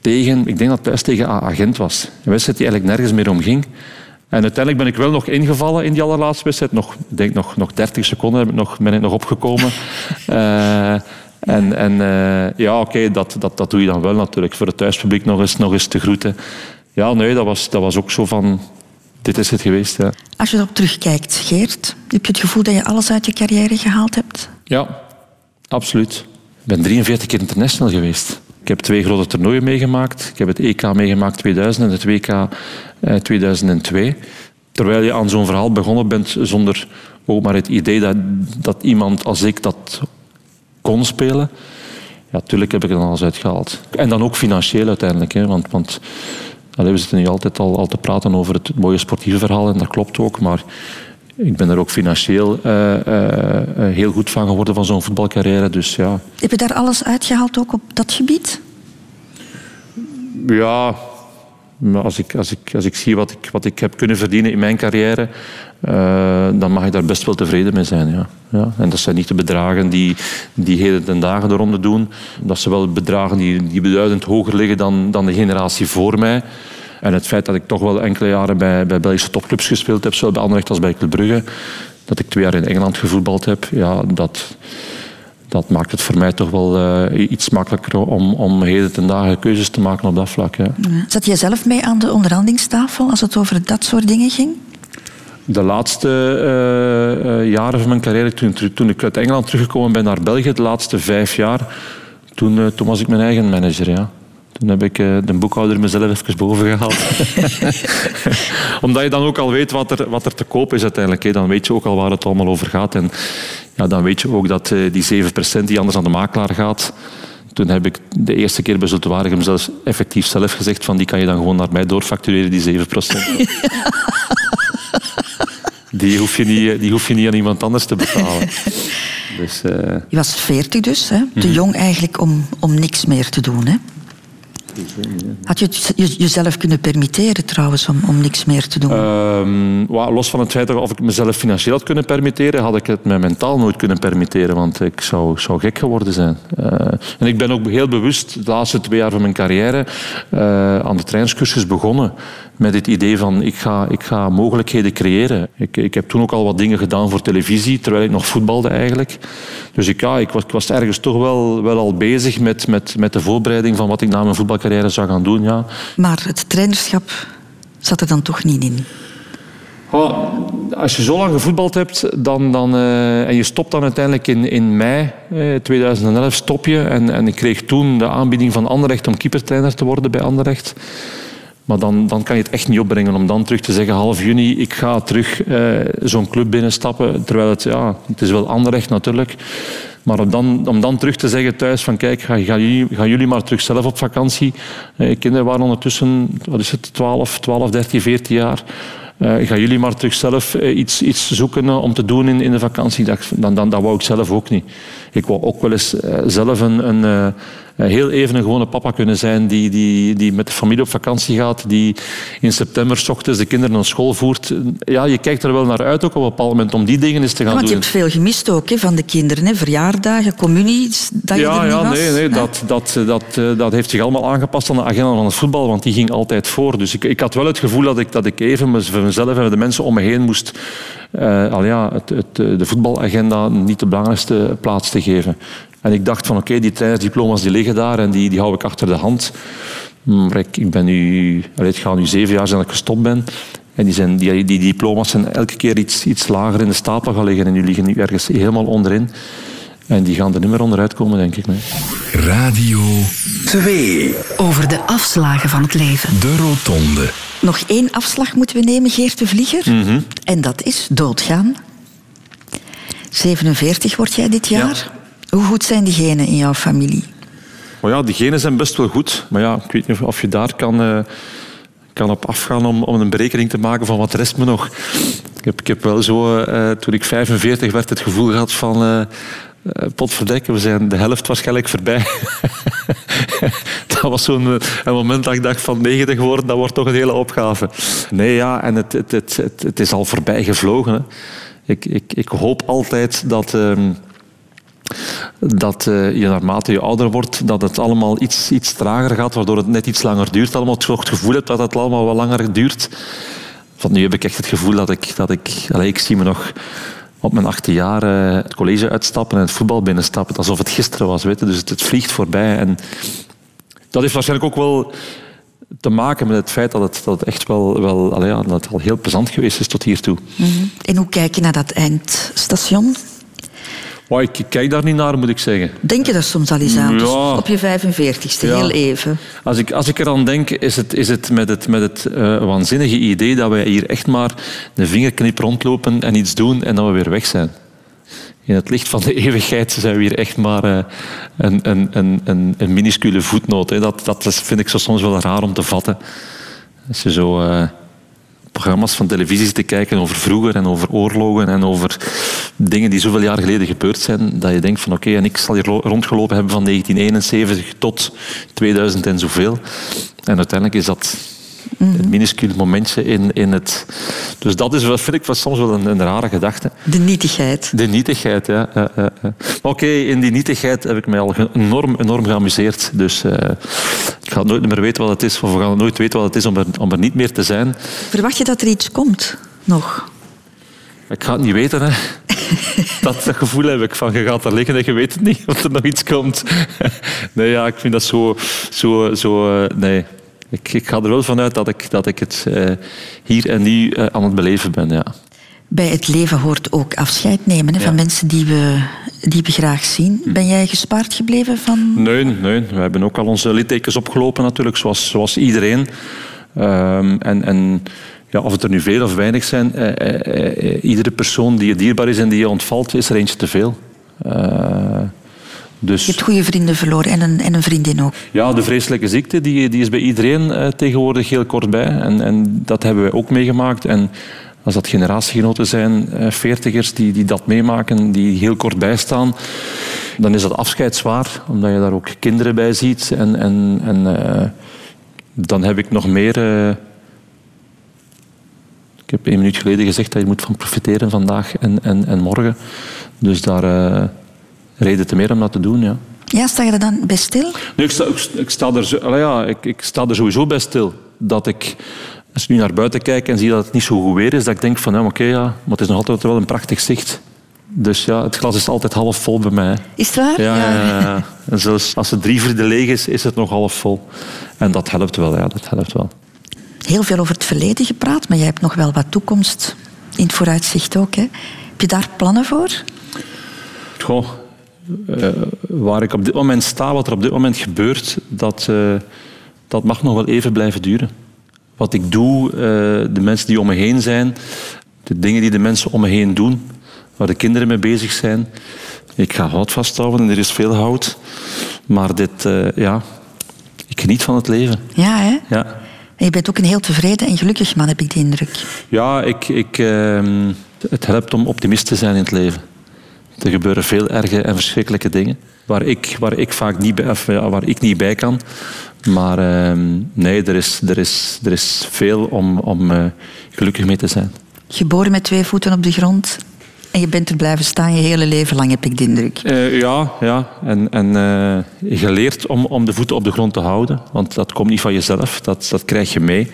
tegen, ik denk dat het thuis tegen Agent was. Een wedstrijd die eigenlijk nergens meer om ging. En uiteindelijk ben ik wel nog ingevallen in die allerlaatste wedstrijd. Nog, ik denk nog, nog 30 seconden nog, ben ik nog opgekomen. uh, en, en uh, ja, oké, okay, dat, dat, dat doe je dan wel natuurlijk. Voor het thuispubliek nog eens, nog eens te groeten. Ja, nee, dat was, dat was ook zo van dit is het geweest. Ja. Als je erop terugkijkt, Geert, heb je het gevoel dat je alles uit je carrière gehaald hebt? Ja, absoluut. Ik ben 43 keer international geweest. Ik heb twee grote toernooien meegemaakt. Ik heb het EK meegemaakt 2000 en het WK eh, 2002. Terwijl je aan zo'n verhaal begonnen bent zonder ook maar het idee dat, dat iemand als ik dat kon spelen. Ja, tuurlijk heb ik er dan alles uitgehaald. En dan ook financieel uiteindelijk. Hè, want, want Allee, we zitten nu altijd al, al te praten over het mooie sportieve verhaal en dat klopt ook, maar ik ben er ook financieel uh, uh, heel goed van geworden van zo'n voetbalcarrière. Dus, ja. Heb je daar alles uitgehaald ook op dat gebied? Ja, als ik, als ik, als ik zie wat ik, wat ik heb kunnen verdienen in mijn carrière, uh, dan mag ik daar best wel tevreden mee zijn. Ja. Ja, en dat zijn niet de bedragen die, die heden ten dagen de doen. Dat zijn wel bedragen die, die beduidend hoger liggen dan, dan de generatie voor mij. En het feit dat ik toch wel enkele jaren bij, bij Belgische topclubs gespeeld heb, zowel bij Anderlecht als bij Club Brugge, dat ik twee jaar in Engeland gevoetbald heb, ja, dat, dat maakt het voor mij toch wel uh, iets makkelijker om, om heden ten dagen keuzes te maken op dat vlak. Ja. Zat jij zelf mee aan de onderhandelingstafel als het over dat soort dingen ging? De laatste uh, uh, jaren van mijn carrière, toen, toen, ik uit Engeland teruggekomen ben naar België, de laatste vijf jaar, toen, toen was ik mijn eigen manager. Ja. Toen heb ik de boekhouder mezelf even boven gehaald. Omdat je dan ook al weet wat er, wat er te koop is uiteindelijk. Dan weet je ook al waar het allemaal over gaat. En ja, dan weet je ook dat die 7% die anders aan de makelaar gaat... Toen heb ik de eerste keer bij Zultuarium zelfs effectief zelf gezegd van die kan je dan gewoon naar mij doorfactureren, die 7%. die, hoef je niet, die hoef je niet aan iemand anders te betalen. Dus, uh... Je was 40 dus, hè? te mm-hmm. jong eigenlijk om, om niks meer te doen. Hè? Had je het jezelf kunnen permitteren trouwens om, om niks meer te doen? Well, los van het feit of ik mezelf financieel had kunnen permitteren, had ik het me mentaal nooit kunnen permitteren, want ik zou, zou gek geworden zijn. Uh, en ik ben ook heel bewust de laatste twee jaar van mijn carrière uh, aan de trainerscursus begonnen met het idee van ik ga, ik ga mogelijkheden creëren. Ik, ik heb toen ook al wat dingen gedaan voor televisie, terwijl ik nog voetbalde eigenlijk. Dus ik, ja, ik, was, ik was ergens toch wel, wel al bezig met, met, met de voorbereiding van wat ik na mijn voetbalcarrière zou gaan doen. Ja. Maar het trainerschap zat er dan toch niet in? Oh, als je zo lang gevoetbald hebt dan, dan, uh, en je stopt dan uiteindelijk in, in mei eh, 2011, stop je. En, en ik kreeg toen de aanbieding van Anderlecht om keepertrainer te worden bij Anderlecht. Maar dan, dan kan je het echt niet opbrengen om dan terug te zeggen half juni, ik ga terug uh, zo'n club binnenstappen. Terwijl het, ja, het is wel Anderlecht natuurlijk. Maar om dan, om dan terug te zeggen thuis van kijk, gaan ga jullie, ga jullie maar terug zelf op vakantie. Uh, kinderen waren ondertussen, wat is het, 12, 12 13, 14 jaar. Uh, gaan jullie maar terug zelf uh, iets, iets zoeken uh, om te doen in, in de vakantie. Dat, dan, dan, dat wou ik zelf ook niet. Ik wou ook wel eens zelf een, een, eh, heel even een gewone papa kunnen zijn die, die, die met de familie op vakantie gaat, die in september 's ochtends de kinderen naar school voert. Ja, je kijkt er wel naar uit ook op een bepaald moment om die dingen eens te gaan Want je doen. hebt veel gemist ook hè, van de kinderen. Hè? Verjaardagen, communies, dat je er Ja, niet ja was. nee, nee dat, dat, dat, eh, dat heeft zich allemaal aangepast aan de agenda van het voetbal, want die ging altijd voor. Dus ik, ik had wel het gevoel dat ik, dat ik even voor mezelf en de mensen om me heen moest eh, al ja, het, het, eh, de voetbalagenda niet de belangrijkste plaats te geven. En ik dacht van oké, die trainersdiploma's die liggen daar en die, die hou ik achter de hand. Maar ik, ik ben nu, allee, het gaat nu zeven jaar zijn dat ik gestopt ben. En die, zijn, die, die diploma's zijn elke keer iets, iets lager in de stapel gaan liggen. En die liggen nu ergens helemaal onderin. En die gaan er niet meer onderuit komen, denk ik. Nee. Radio 2. Over de afslagen van het leven. De Rotonde. Nog één afslag moeten we nemen, Geert de Vlieger. Mhm. En dat is doodgaan. 47 word jij dit jaar. Hoe goed zijn die genen in jouw familie? Maar ja, die genen zijn best wel goed. Maar ja, ik weet niet of- je daar kan, eh, kan op afgaan om, om een berekening te maken van wat rest me nog. Ik heb, ik heb wel zo, eh, toen ik 45 werd, het gevoel gehad van... eh eh, potverdikke, we zijn de helft waarschijnlijk voorbij. dat was zo'n eh, moment dat ik dacht van 90 worden, dat wordt toch een hele opgave. Nee, ja, en het, het, het, het, het is al voorbij gevlogen. Hè. Ik, ik, ik hoop altijd dat... ehm, dat eh, je naarmate je ouder wordt, dat het allemaal iets, iets trager gaat, waardoor het net iets langer duurt. Allemaal toch het gevoel hebt dat het allemaal wat langer duurt. Van nu heb ik echt het gevoel dat ik... Dat ik, allee, ik zie me nog op mijn achtste jaar eh, het college uitstappen en het voetbal binnenstappen. Alsof het gisteren was, weet je. Dus het, het vliegt voorbij. En dat heeft waarschijnlijk ook wel te maken met het feit dat het, dat het echt wel, wel allee, ja, dat het al heel plezant geweest is tot hiertoe. En hoe kijk je naar dat eindstation? Maar ik kijk daar niet naar, moet ik zeggen. Denk je daar soms al eens aan? Dus op je 45ste, Ja. heel even. Als ik, als ik eraan denk, is het, is het met het, met het eh, waanzinnige idee dat wij hier echt maar een vingerknip rondlopen en iets doen en dat we weer weg zijn. In het licht van de eeuwigheid zijn we hier echt maar eh, een, een, een, een, minuscule voetnoot. Dat, dat vind ik zo soms wel raar om te vatten. Als je zo eh, programma's van televisie te kijken over vroeger en over oorlogen en over dingen die zoveel jaar geleden gebeurd zijn, dat je denkt van oké, en ik zal hier lo- rondgelopen hebben van 1971 tot 2000 en zoveel. En uiteindelijk is dat een minuscuul momentje in, in het... Dus dat is, wel- vind ik wel soms wel een, een rare gedachte. De nietigheid. De nietigheid, ja. Maar Oké, in die nietigheid heb ik mij al enorm, enorm geamuseerd. Dus eh, ik ga nooit meer weten wat het is, of we gaan nooit weten wat het is om er, om er niet meer te zijn. Verwacht je dat er iets komt? Nog? Ik ga het niet weten, hè. Dat, dat gevoel heb ik van, je gaat er liggen en je weet het niet of er nog iets komt. Nee, ja, ik vind dat zo... zo, zo eh, nee. Ik, ik ga er wel vanuit dat ik, dat ik het eh, hier en nu eh, aan het beleven ben, ja. Bij het leven hoort ook afscheid nemen hè, van mensen die we, die we graag zien. Ben jij gespaard gebleven van... Nee, nee, we hebben ook al onze littekens opgelopen natuurlijk, zoals, zoals iedereen. Ehm, en, en ja, of het er nu veel of weinig zijn, eh, eh, eh, iedere persoon die je dierbaar is en die je ontvalt, is er eentje te veel. Eh, dus... Je hebt goede vrienden verloren en een, en een vriendin ook. Ja, de vreselijke ziekte die, die is bij iedereen eh, tegenwoordig heel kort bij. En, en dat hebben wij ook meegemaakt. En als dat generatiegenoten zijn, eh, veertigers, die, die dat meemaken, die heel kort bijstaan, dan is dat afscheid zwaar, omdat je daar ook kinderen bij ziet. En, en, en eh, dan heb ik nog meer... ik heb één minuut geleden gezegd dat je moet van profiteren vandaag en, en, en morgen. Dus daar reden te meer om dat te doen, ja. Ja, sta je er dan bij stil? Nee, ik, sta, ik, ik sta er, ja, ik, ik sta er sowieso bij stil. Dat ik, als ik nu naar buiten kijk en zie dat het niet zo goed weer is, dat ik denk van, ja, oké, ja, maar het is nog altijd wel een prachtig zicht. Dus ja, het glas is altijd half vol bij mij. Is het waar? Ja, ja, ja, ja. En zelfs als het drie vierde leeg is, is het nog half vol. En dat helpt wel, ja, dat helpt wel. Heel veel over het verleden gepraat, maar jij hebt nog wel wat toekomst in het vooruitzicht ook. Hè? Heb je daar plannen voor? Goh, eh, waar ik op dit moment sta, wat er op dit moment gebeurt, dat, eh, dat mag nog wel even blijven duren. Wat ik doe, eh, de mensen die om me heen zijn, de dingen die de mensen om me heen doen, waar de kinderen mee bezig zijn. Ik ga hout vasthouden en er is veel hout. Maar dit, ja, ik geniet van het leven. Ja, hè? Ja. En je bent ook een heel tevreden en gelukkig man, heb ik de indruk. Ja, ik, ik, ehm, het helpt om optimist te zijn in het leven. Er gebeuren veel erge en verschrikkelijke dingen. waar ik, waar ik vaak niet bij, waar ik niet bij kan. Maar ehm, nee, er is, er, is, er is veel om, om eh, gelukkig mee te zijn. Geboren met twee voeten op de grond. En je bent er blijven staan je hele leven lang, heb ik de indruk. Eh, ja, ja, en, en eh, geleerd om, om de voeten op de grond te houden. Want dat komt niet van jezelf, dat, dat krijg je mee.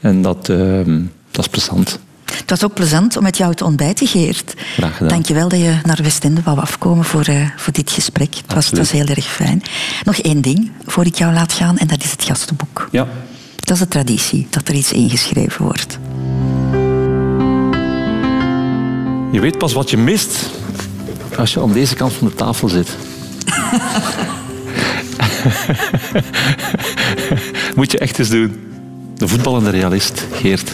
En dat, ehm, dat is plezant. Het was ook plezant om met jou te ontbijten, Geert. Graag gedaan. Dank je wel dat je naar Westende wou afkomen voor, eh, voor dit gesprek. Het was, het was heel erg fijn. Nog één ding voor ik jou laat gaan, en dat is het gastenboek. Ja. Dat is de traditie, dat er iets ingeschreven wordt. Je weet pas wat je mist als je aan deze kant van de tafel zit. Moet je echt eens doen. De voetballende realist, Geert.